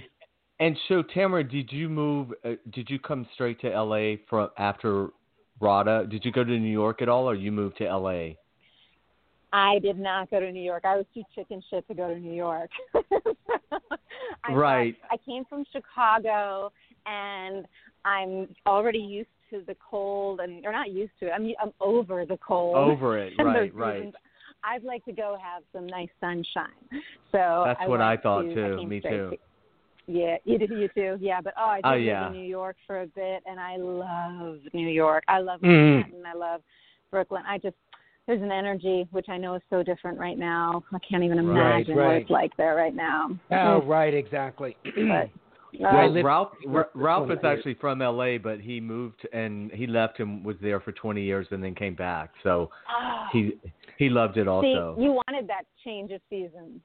and so Tamara, did you move? Uh, did you come straight to L.A. from after Rada? Did you go to New York at all, or you moved to L.A.? I did not go to New York. I was too chicken shit to go to New York. I Right. I came from Chicago, and I'm already used to the cold, and or not used to it. I'm I'm over the cold. Over it, right, right. I'd like to go have some nice sunshine. So That's I what I thought to, too. I Me too. to- yeah, you did you too. Yeah, but oh, I did Oh, live in New York for a bit, and I love New York. I love Mhm. Manhattan. I love Brooklyn. I just there's an energy which I know is so different right now. I can't even Right, imagine what it's like there right now. Oh, right, exactly. But, I Well, lived- Ralph R- Ralph is actually from L.A., but he moved and he left and was there for 20 years and then came back. So he he loved it See, also. you wanted that change of seasons.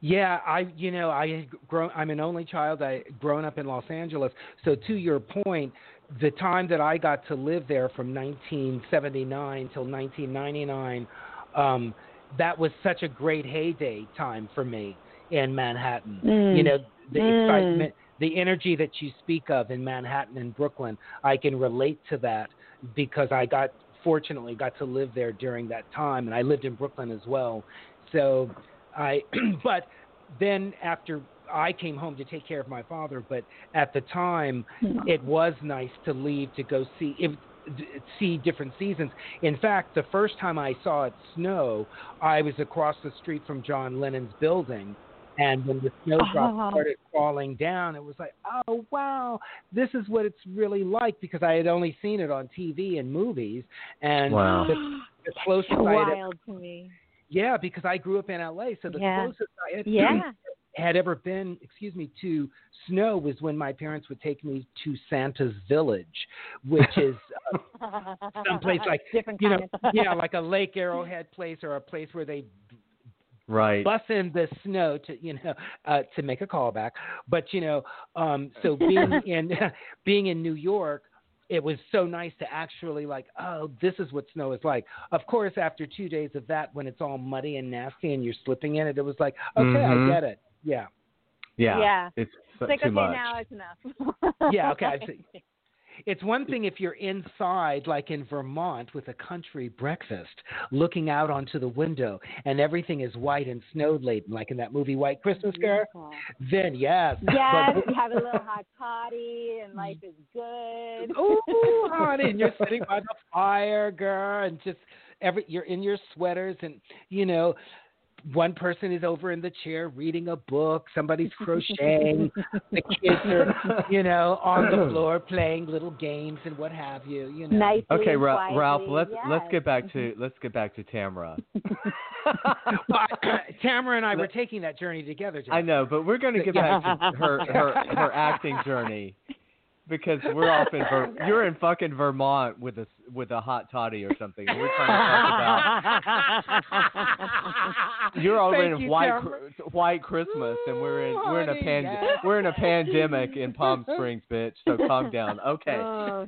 Yeah, I you know I had grown. I'm an only child. I grown up in Los Angeles. So to your point, the time that I got to live there from 1979 till 1999, um, that was such a great heyday time for me in Manhattan. Mm. You know, the Mm. excitement, the energy that you speak of in Manhattan and Brooklyn, I can relate to that because I got fortunately got to live there during that time, and I lived in Brooklyn as well. So I, but then after I came home to take care of my father, but at the time hmm. it was nice to leave to go see if, see different seasons. In fact, the first time I saw it snow, I was across the street from John Lennon's building. And when the snowdrops Oh. started falling down, it was like, oh wow, this is what it's really like because I had only seen it on TV and movies. And Wow. the, the closest so I had to me. yeah, because I grew up in LA, so the Yeah. closest I had, Yeah. Had ever been, excuse me, to snow was when my parents would take me to Santa's Village, which is uh, someplace like different you know, yeah, like a Lake Arrowhead place or a place where they right. bus in the snow to you know uh, to make a callback. But you know, um, so being in being in New York, it was so nice to actually like, oh, this is what snow is like. Of course, after two days of that, when it's all muddy and nasty and you're slipping in it, it was like, okay, Mhm. I get it. Yeah. Yeah. Yeah. It's It's like too okay, much. now it's enough. Yeah, okay, I see. It's one thing if you're inside, like in Vermont, with a country breakfast, looking out onto the window, and everything is white and snow laden, like in that movie White Christmas, girl. Then yes, Yes, But- you have a little hot toddy and life is good. Ooh, honey, and you're sitting by the fire, girl, and just every you're in your sweaters, and you know, one person is over in the chair reading a book, somebody's crocheting, the kids are, you know, on the floor playing little games and what have you, you know. Nicely, Okay, Ra- quietly, Ralph. Let's let's get back to mm-hmm. let's get back to Tamara. Well, uh, Tamara and I were taking that journey together. Jeff. I know, but we're going to get back to her her her acting journey because we're off in Ver- you're in fucking Vermont with a with a hot toddy or something. And we're trying to talk about you're over Thank in you, white. Cr- white Christmas and we're in we're in a honey, pan yes. we're in a pandemic in Palm Springs, bitch. So calm down. Okay. Oh,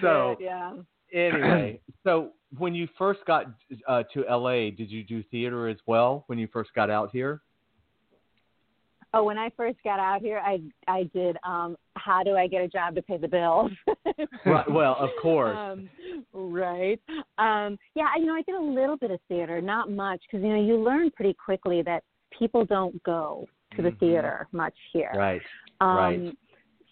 So yeah. anyway, so when you first got uh, to LA, did you do theater as well when you first got out here? Oh, when I first got out here, I I did. Um, how do I get a job to pay the bills? Right. Well, of course. Um, right. Um, yeah, you know, I did a little bit of theater, not much, because you know you learn pretty quickly that people don't go to the Mhm. theater much here. right. Um, Right.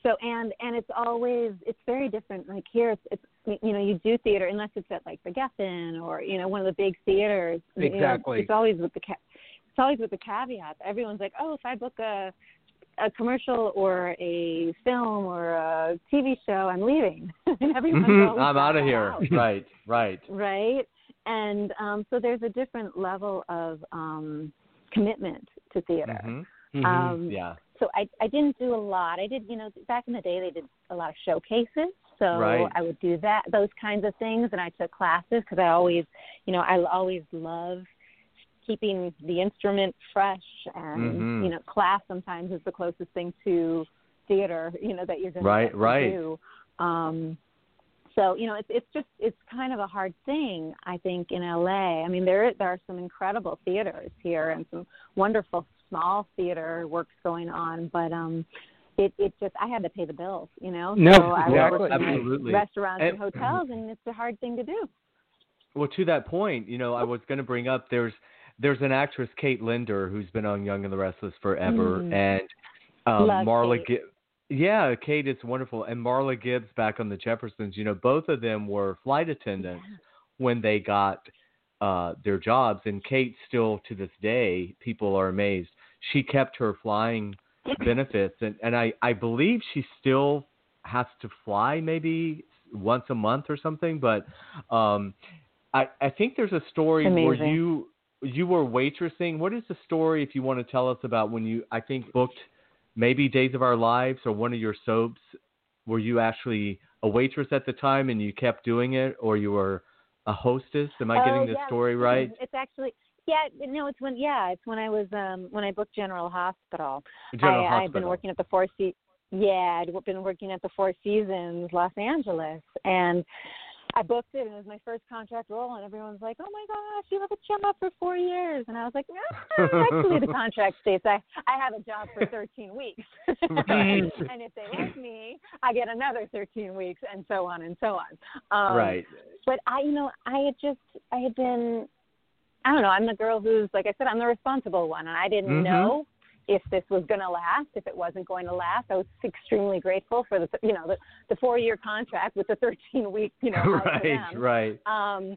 So and and it's always it's very different. Like here, it's, it's you know you do theater unless it's at like the Geffen or you know one of the big theaters. You know, Exactly. it's always with the always with the caveat. Everyone's like, oh, if I book a a commercial or a film or a TV show, I'm leaving. and everyone's Mhm. I'm out of here. out Right. Right. right? And um, so there's a different level of um, commitment to theater. Mhm. Um, Yeah. So I, I didn't do a lot. I did, you know, back in the day they did a lot of showcases. So Right. I would do that, those kinds of things, and I took classes because I always, you know, I always love keeping the instrument fresh, and Mhm. you know, class sometimes is the closest thing to theater, you know, that you're going Right, to right. do. Um, so you know, it's it's just it's kind of a hard thing, I think, in LA. I mean, there there are some incredible theaters here and some wonderful small theater works going on, but um, it it just I had to pay the bills, you know. No, so I exactly. was working Absolutely. restaurants and, And- hotels, and it's a hard thing to do. Well, to that point, you know, I was going to bring up there's there's an actress Kate Linder who's been on Young and the Restless forever, Mm. and um, Love Marla. Kate. Gi- yeah, Kate is wonderful, and Marla Gibbs back on the Jeffersons. You know, both of them were flight attendants when they got uh, their jobs, and Kate still to this day, people are amazed. She kept her flying benefits, and and I I believe she still has to fly maybe once a month or something, but um, I I think there's a story where you you were waitressing. What is the story if you want to tell us about when you I think booked maybe Days of Our Lives or one of your soaps? Were you actually a waitress at the time and you kept doing it, or you were a hostess? Am I oh, getting this yeah, story right? It's actually yeah, no, it's when yeah, it's when I was um when I booked General Hospital. General I, I've been working at the Four Se- yeah, I'd been working at the Four Seasons Los Angeles, and I booked it, and it was my first contract role, and everyone's like, "Oh my gosh, you have a job for four years," and I was like, "No, actually, the contract states I I have a job for 13 weeks, Right. and if they like me, I get another 13 weeks, and so on and so on." Um, right. but I, you know, I had just, I had been, I don't know, I'm the girl who's, like I said, I'm the responsible one, and I didn't Mhm. know if this was going to last, if it wasn't going to last. I was extremely grateful for the, you know, the, the four year contract with the 13 week, you know, right. Right. Um,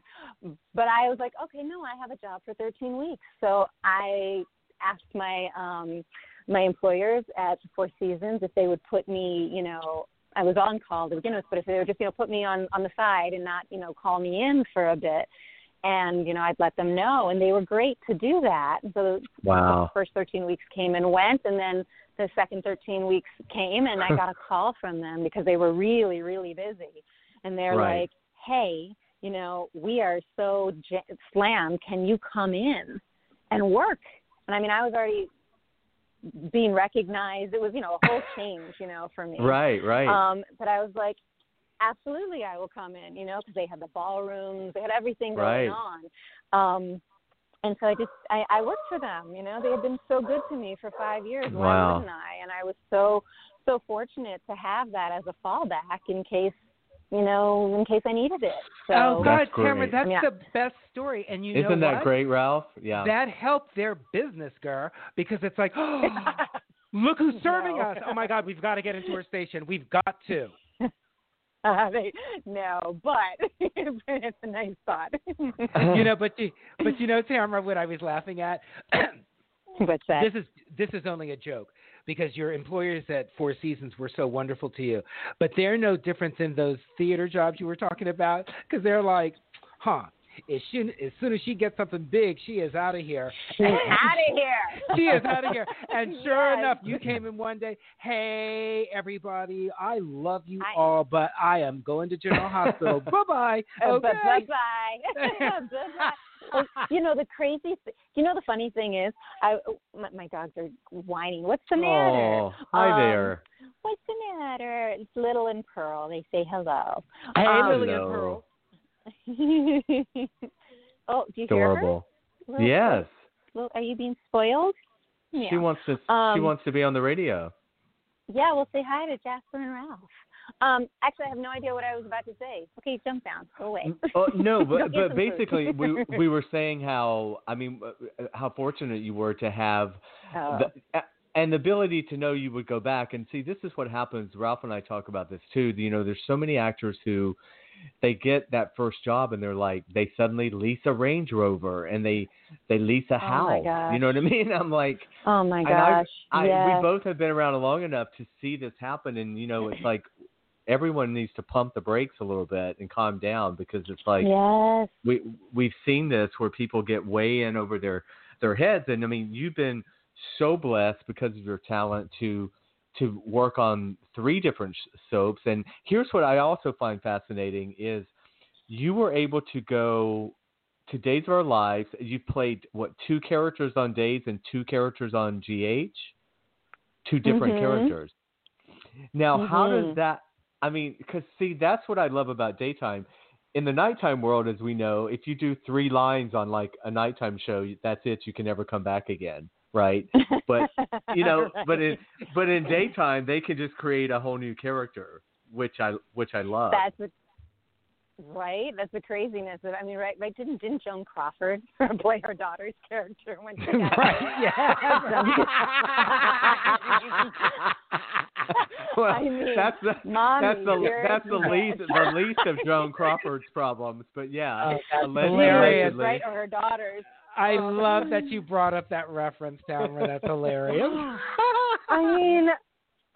but I was like, okay, no, I have a job for 13 weeks. So I asked my um, my employers at Four Seasons if they would put me, you know, I was on call to begin with, but if they would just, you know, put me on on the side and not, you know, call me in for a bit, and you know, I'd let them know, and they were great to do that. So Wow. the first 13 weeks came and went, and then the second 13 weeks came, and I got a call from them because they were really, really busy, and they're Right. like, "Hey, you know, we are so j- slammed. Can you come in and work?" And I mean, I was already being recognized. It was, you know, a whole change, you know, for me. Right. Right. Um, but I was like, absolutely, I will come in. You know, because they had the ballrooms, they had everything Right. going on. Um, and so I just I, I worked for them. You know, they had been so good to me for five years. Why Wow. wouldn't I? And I was so so fortunate to have that as a fallback in case you know in case I needed it. So oh God, That's Tamara, that's Yeah. the best story. And you know Isn't that great, Ralph? Yeah. That helped their business, girl, because it's like, oh, look who's serving No. us. Oh my God, we've got to get into her station. We've got to. Uh, they, no, but it's a nice thought. you know, but you, but you know, Tamara, what I was laughing at. What's that? This is this is only a joke because your employers at Four Seasons were so wonderful to you, but they're no different than those theater jobs you were talking about because they're like, huh. As soon, as soon as she gets something big, she is out of here. Get out of here. she is out of here. And sure Yes. enough, you came in one day. Hey, everybody, I love you I- all, but I am going to General Hospital. bye bye. Okay. Bye bye. Bye bye. You know the crazy. Th- you know the funny thing is, I my, my dogs are whining. What's the matter? Oh, hi Um, there. What's the matter? It's Lily and Pearl. They say hello. Hey, Um, Lily and Hello. Pearl. oh, do you hear her? Adorable. Little- Yes. little- are you being spoiled? Yeah. She wants to. she Um, wants to be on the radio. Yeah, well, say hi to Jasper and Ralph. Um, actually, I have no idea what I was about to say. Okay, jump down. Go away. Oh no, but but basically we we were saying how I mean uh, how fortunate you were to have Oh. the, and the ability to know you would go back and see this is what happens. Ralph and I talk about this too. You know, there's so many actors who they get that first job and they're like they suddenly lease a Range Rover and they they lease a Oh, house. gosh. You know what I mean? I'm like oh my and I- gosh! I, yes. we both have been around long enough to see this happen, and you know, it's like everyone needs to pump the brakes a little bit and calm down because it's like yes. we we've seen this where people get way in over their their heads, and I mean, you've been so blessed because of your talent to to work on three different soaps, and here's what I also find fascinating is you were able to go to Days of Our Lives. You played what two characters on Days and two characters on GH, two different Mhm. characters. Now, how does Mhm. that? I mean, because see, that's what I love about daytime. In the nighttime world, as we know, if you do three lines on like a nighttime show, that's it. You can never come back again, right? But you know, but in but in daytime, they can just create a whole new character, which I which I love. That's the, right. That's the craziness of. I mean, right? Right? Didn't didn't Joan Crawford play her daughter's character when she got right, yeah. well, I mean, that's the Mommy, that's the you're- that's the least the least of Joan Crawford's problems. But yeah, Oh, that's allegedly- hilarious. allegedly. right, or her daughters. I Oh. love that you brought up that reference, Tamara. That's hilarious. I mean,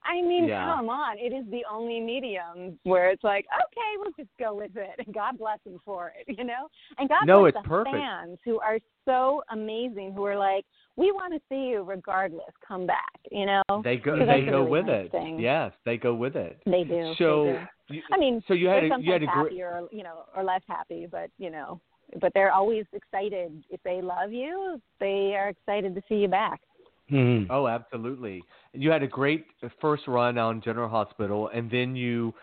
I mean, Yeah. come on! It is the only medium where it's like, okay, we'll just go with it, and God bless him for it, you know. And God No, bless it's the perfect. fans who are so amazing, who are like, we want to see you regardless. Come back, you know. They go they go really with nice it. thing. Yes, they go with it. They do. So they do. you- I mean, so you had they're a, you had sometimes a great happy or you know, or less happy, but you know, but they're always excited. If they love you, they are excited to see you back. Mm-hmm. Oh, absolutely. You had a great first run on General Hospital, and then you.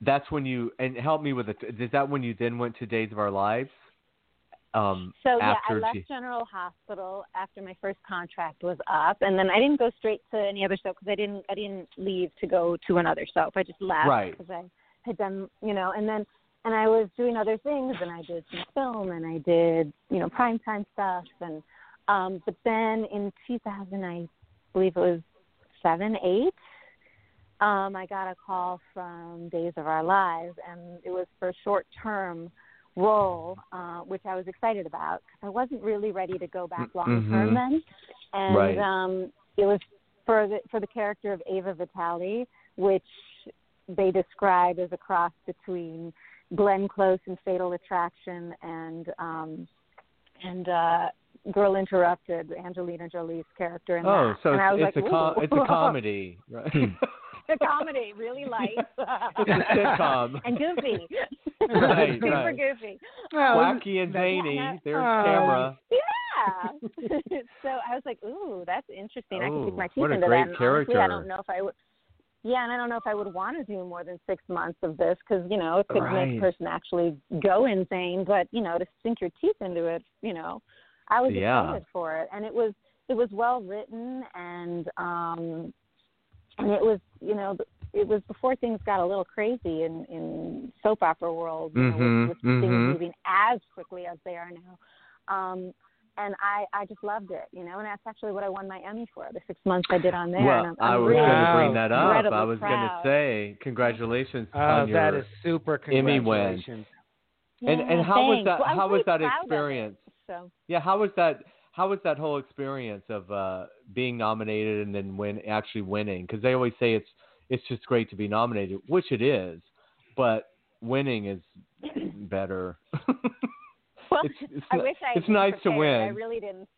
That's when you and help me with it. Is that when you then went to Days of Our Lives? Um, So yeah, I left G- General Hospital after my first contract was up, and then I didn't go straight to any other show because I didn't I didn't leave to go to another show. I just left Right. because I had done you know, and then and I was doing other things, and I did some film, and I did you know primetime stuff, and um, but then in 2000, I believe it was seven, eight. Um, I got a call from Days of Our Lives, and it was for a short-term role, uh, which I was excited about because I wasn't really ready to go back long term Mhm. then, and Right. um, it was for the for the character of Ava Vitale, which they describe as a cross between Glenn Close in Fatal Attraction and um, and uh, Girl Interrupted, Angelina Jolie's character in Oh, that. so and I was it's, like, it's a com- "Ooh." it's a comedy, right? a comedy, really light. It's a sitcom. and goofy. Right, Super right. goofy. Wacky and Yeah, zany. yeah. There's Oh. camera. Yeah. so I was like, ooh, that's interesting. I can stick my teeth what a into great that. And honestly, I don't know if I would. Yeah, and I don't know if I would want to do more than six months of this because you know it could Right. make a person actually go insane. But you know, to sink your teeth into it, you know, I was Yeah. excited for it, and it was it was well written, and um, and it was you know it was before things got a little crazy in in soap opera world, you know, Mhm, with, with things mhm. moving as quickly as they are now. Um, and I, I just loved it, you know, and that's actually what I won my Emmy for the six months I did on there. Well, and I'm, I'm I was really going to bring that up. I was going to say congratulations Oh, on your that is super. Emmy win. Congratulations. and Yeah, and how was that? Well, I'm how was really that proud of it, experience? So Yeah, how was that? How was that whole experience of uh, being nominated and then win actually winning? Because they always say it's it's just great to be nominated, which it is, but winning is better. well, It's- it's I wish I it's nice to win. I really didn't.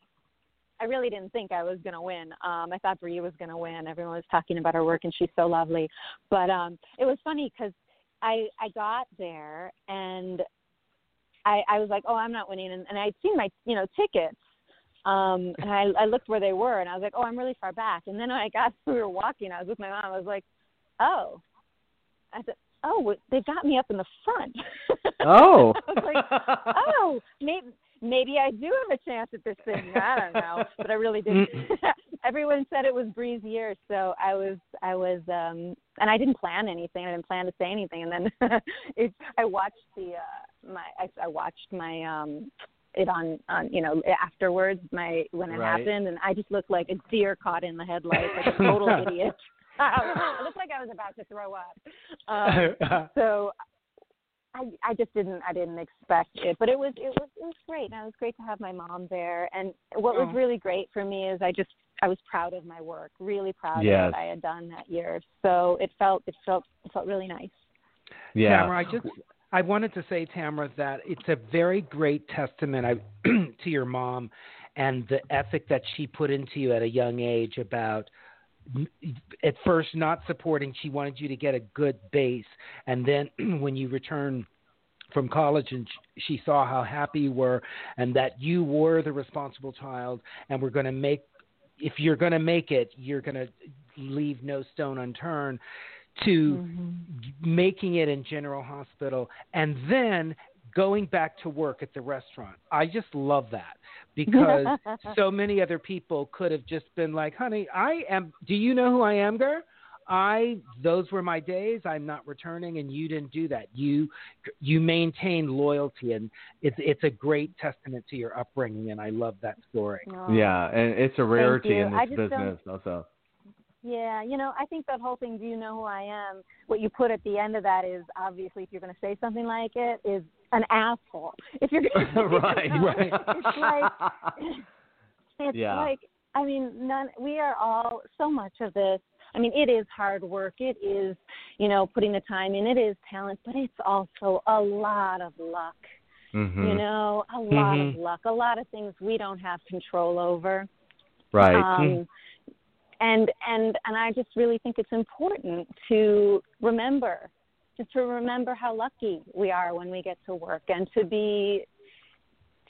I really didn't think I was going to win. Um, I thought Bree was going to win. Everyone was talking about her work, and she's so lovely. But um, it was funny because I I got there and I I was like, oh, I'm not winning, and, and I'd seen my you know tickets. Um, and I, I looked where they were, and I was like, "Oh, I'm really far back." And then when I got, we were walking. I was with my mom. I was like, "Oh," I said, "Oh, they got me up in the front." Oh. I was like, "Oh, maybe maybe I do have a chance at this thing." I don't know, but I really didn't. Everyone said it was Bree's year, so I was I was um and I didn't plan anything. I didn't plan to say anything, and then it, I watched the uh my I, I watched my um it on on you know afterwards my when it Right. happened and I just looked like a deer caught in the headlights like a total idiot. I looked like I was about to throw up. Um, so I I just didn't I didn't expect it, but it was it was it was great. And it was great to have my mom there. And what was Oh. really great for me is I just I was proud of my work, really proud Yes. of what I had done that year. So it felt it felt it felt really nice. yeah. Tamara, I just I wanted to say, Tamara, that it's a very great testament I, to your mom and the ethic that she put into you at a young age about n- at first not supporting she wanted you to get a good base. And then when you returned from college and she saw how happy you were and that you were the responsible child and we're going to make if you're going to make it you're going to leave no stone unturned to mm-hmm. making it in General Hospital. And then going back to work at the restaurant. I just love that because so many other people could have just been like, "Honey, I am do you know who I am, girl? I those were my days. I'm not returning and you didn't do that. You you maintained loyalty and it's it's a great testament to your upbringing and I love that story. Oh. Yeah, and it's a rarity in I this business also. Yeah, you know, I think that whole thing, do you know who I am? What you put at the end of that is obviously if you're going to say something like it, is an asshole. If you're going to right, right. It's like it's Yeah. like I mean, none we are all so much of this. I mean, it is hard work. It is, you know, putting the time in. It is talent, but it's also a lot of luck. Mhm. You know, a lot of Mhm. luck. A lot of things we don't have control over. Right. Um, and and and I just really think it's important to remember, just to remember how lucky we are when we get to work, and to be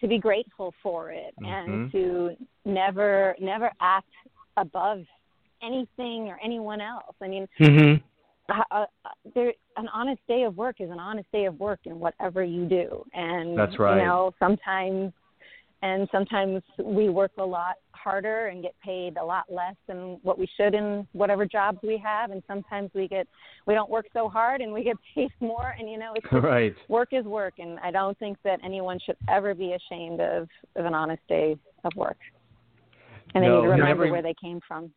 to be grateful for it, and Mhm. to never never act above anything or anyone else. I mean, Mhm. uh, uh, there an honest day of work is an honest day of work in whatever you do and That's right. you know sometimes and sometimes we work a lot harder and get paid a lot less than what we should in whatever jobs we have. And sometimes we get we don't work so hard and we get paid more. And you know it's just, Right. work is work. And i don't think that anyone should ever be ashamed of of an honest day of work. And they No, need to remember every- where they came from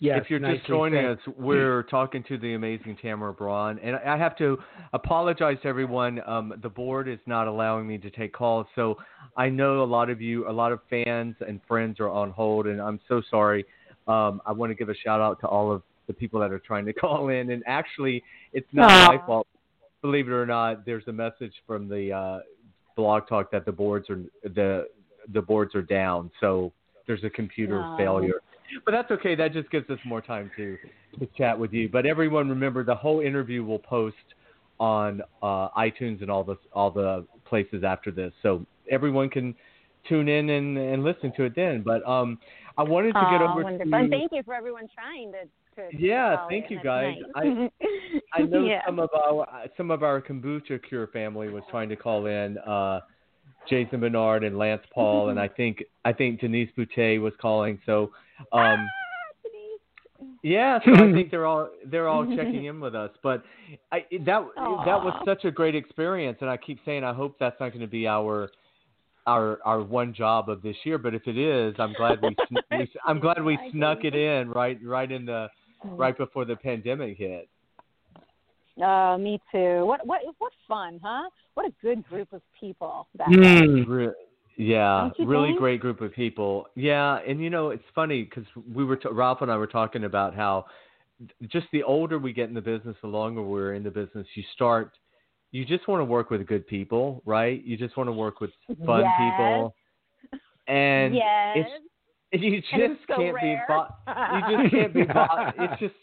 Yes, if you're just joining said. us, we're talking to the amazing Tamara Braun, and I have to apologize to everyone. Um, the board is not allowing me to take calls, so I know a lot of you, a lot of fans and friends are on hold, and I'm so sorry. Um, I want to give a shout out to all of the people that are trying to call in, and actually, it's not Aw. my fault. Believe it or not, there's a message from the uh, blog talk that the boards are the the boards are down, so there's a computer No. failure. But that's okay. That just gives us more time to, to chat with you. But everyone, remember the whole interview will post on uh, iTunes and all the all the places after this, so everyone can tune in and, and listen to it then. But um, I wanted to get Aw, over wonderful. to And thank you for everyone trying to. Yeah, thank you guys. nice. I know yeah. some of our some of our kombucha cure family was trying to call in. Uh, Jason Bernard and Lance Paul, and I think I think Denise Boutte was calling. So, um, yeah, so I think they're all they're all checking in with us. But I that that was such a great experience, and I keep saying I hope that's not going to be our our our one job of this year. But if it is, I'm glad we, we I'm glad we snuck it in right right in the right before the pandemic hit. Uh, me too. What what what fun, huh? What a good group of people. That Re- yeah, really think? great group of people. Yeah, and you know it's funny because we were t- Ralph and I were talking about how just the older we get in the business, the longer we're in the business, you start. You just want to work with good people, right? You just want to work with fun Yes. people, and yes. it's you And it's just so can't rare. be bought. You just can't be bought. It's just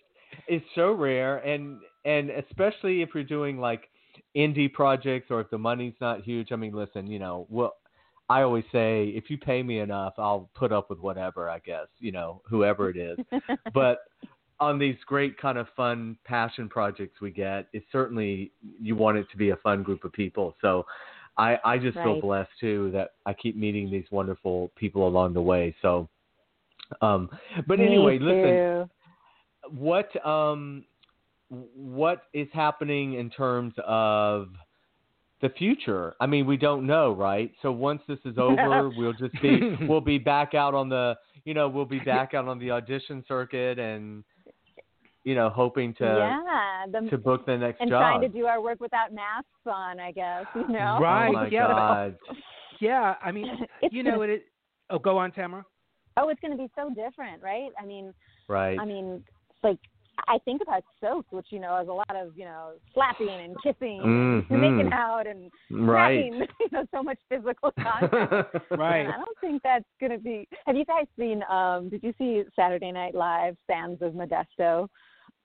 it's so rare, and and especially if you're doing like indie projects or if the money's not huge. I mean, listen, you know, well, I always say if you pay me enough, I'll put up with whatever. I guess you know, whoever it is. but on these great kind of fun passion projects we get, it's certainly you want it to be a fun group of people. So. I, I just feel blessed too that I keep meeting these wonderful people along the way. So, um, but Me anyway, listen, what um, what is happening in terms of the future? I mean, we don't know, right? So once this is over, we'll just be we'll be back out on the you know we'll be back out on the audition circuit and you know hoping to yeah, the, to book the next and job. trying to do our work without masks on, I guess. You know. Right. Oh my yeah. God. Yeah. I mean, It's you know gonna- it. Oh, go on, Tamara. Oh, it's going to be so different, right? I mean, Right. I mean, like I think about soaps, which you know is a lot of you know slapping and kissing Mhm. and making out and Right. smacking, you know, so much physical contact. Right. I don't think that's gonna be. Have you guys seen? um Did you see Saturday Night Live? Sands of Modesto.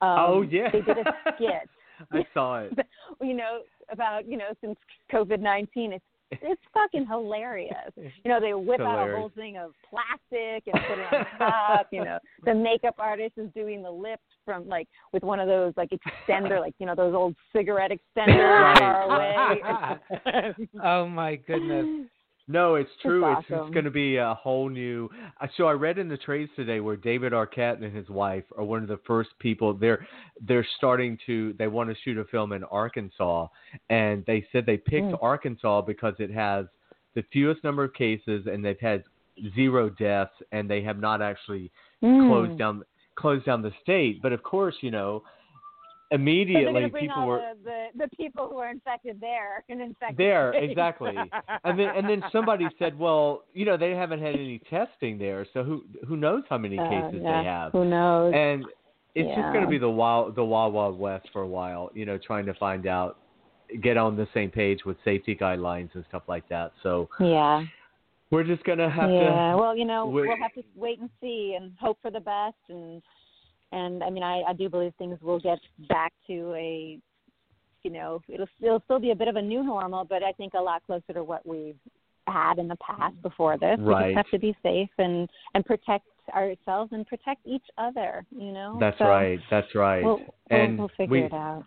Um, Oh, yeah. They did a skit. I saw it. you know about you know since COVID nineteen, it's it's fucking hilarious. You know, they whip out a whole thing of plastic and put it on top. You know, the makeup artist is doing the lips from like with one of those like extender, like you know those old cigarette extenders far away. oh my goodness. No, it's true. It's, awesome. it's going to be a whole new. uh, So I read in the trades today where David Arquette and his wife are one of the first people. They're they're starting to. They want to shoot a film in Arkansas, and they said they picked Mm. Arkansas because it has the fewest number of cases, and they've had zero deaths, and they have not actually Mm. closed down closed down the state. But of course, you know, immediately people all were the, the people who are infected there and infected there states. exactly and then and then somebody said well you know they haven't had any testing there so who who knows how many Uh, cases yeah. they have Who knows? and it's just going to be the wild the wild wild west for a while you know trying to find out get on the same page with safety guidelines and stuff like that so yeah. we're just going to have yeah. to Well, you know, we'll have to wait and see and hope for the best and and I mean I, I do believe things will get back to a you know, it'll it'll still be a bit of a new normal, but I think a lot closer to what we've had in the past before this. Right. We just have to be safe and and protect ourselves and protect each other, you know. that's So right that's right We'll, we'll, and we'll figure we, it out.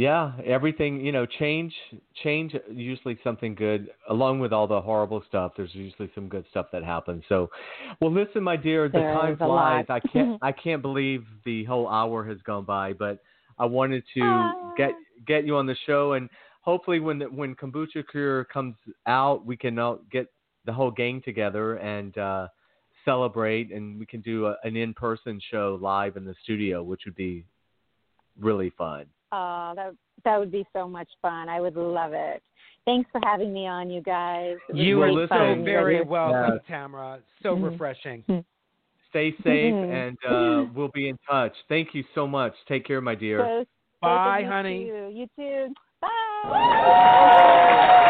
Yeah, everything you know, change change usually something good. Along with all the horrible stuff, there's usually some good stuff that happens. So, well, listen, my dear, the There time flies. I can't I can't believe the whole hour has gone by, but I wanted to Ah. get get you on the show, and hopefully, when the, when Kombucha Cure comes out, we can uh, get the whole gang together and uh, celebrate, and we can do a, an in person show live in the studio, which would be really fun. Oh, that that would be so much fun. I would love it. Thanks for having me on, you guys. You great are so very welcome, Yes. Tamara. So Mhm. refreshing. Stay safe, and uh, we'll be in touch. Thank you so much. Take care, my dear. So- Bye, both of you honey. too. You too. Bye.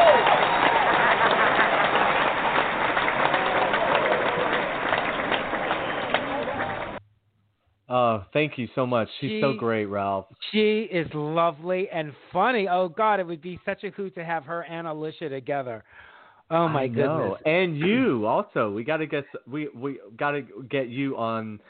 Oh, thank you so much. She's so great, Ralph. She is lovely and funny. Oh God, it would be such a hoot to have her and Alicia together. Oh my I know. goodness. And you also. We got to get we we got to get you on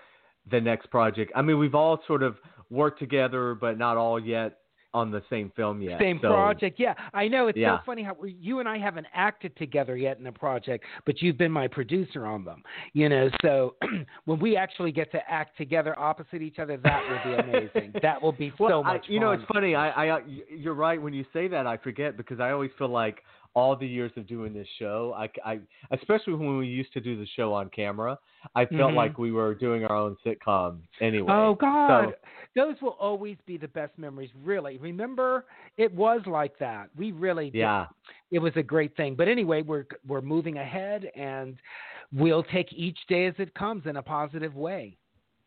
the next project. I mean, we've all sort of worked together, but not all yet on the same film yet. Same so, project, yeah. I know it's Yeah. so funny how you and I haven't acted together yet in a project, but you've been my producer on them. You know, so when we actually get to act together opposite each other, that will be amazing. that will be Well, so I- much you know, it's funny. I, I, you're right when you say that. I forget because I always feel like all the years of doing this show, I, I especially when we used to do the show on camera, I felt Mhm. like we were doing our own sitcom anyway. Oh God, So- those will always be the best memories. Really, remember it was like that. We really, did- Yeah. it was a great thing. But anyway, we're we're moving ahead, and we'll take each day as it comes in a positive way.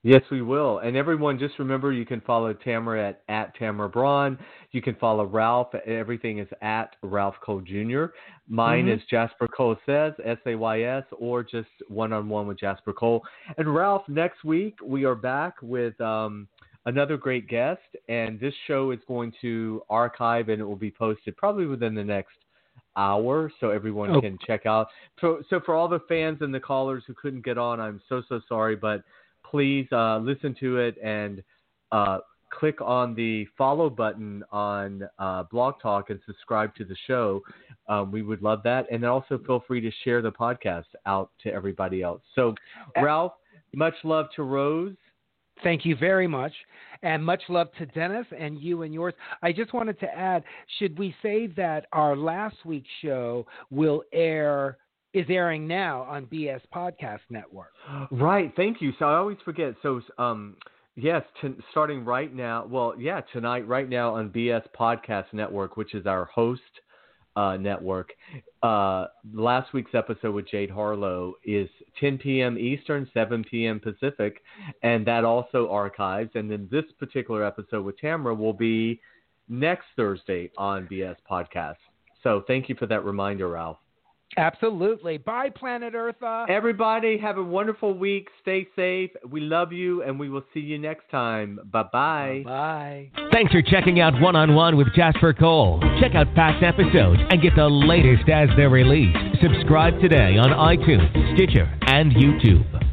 Yes, we will. And everyone, just remember you can follow Tamara at, at Tamara Braun. You can follow Ralph. Everything is at Ralph Cole Jr. Mine Mhm. is Jasper Cole Says, S A Y S, or just one on one with Jasper Cole. And Ralph, next week we are back with um, another great guest. And this show is going to archive and it will be posted probably within the next hour so everyone Oh. can check out. So, so for all the fans and the callers who couldn't get on, I'm so, so sorry. But please uh, listen to it and uh, click on the follow button on uh, Blog Talk and subscribe to the show. Um, we would love that. And also feel free to share the podcast out to everybody else. So, Ralph, much love to Rose. Thank you very much. And much love to Dennis and you and yours. I just wanted to add should we say that our last week's show will air, is airing now on BS Podcast Network? Right. Thank you. So I always forget. So, um, yes, t- starting right now. Well, yeah, tonight, right now on BS Podcast Network, which is our host uh, network. Uh, last week's episode with Jade Harlow is 10 p.m. Eastern, 7 p.m. Pacific, and that also archives. And then this particular episode with Tamara will be next Thursday on BS Podcast. So thank you for that reminder, Ralph. Absolutely. Bye, Planet Eartha. Everybody, have a wonderful week. Stay safe. We love you, and we will see you next time. Bye bye. Bye. Thanks for checking out One on One with Jasper Cole. Check out past episodes and get the latest as they're released. Subscribe today on iTunes, Stitcher, and YouTube.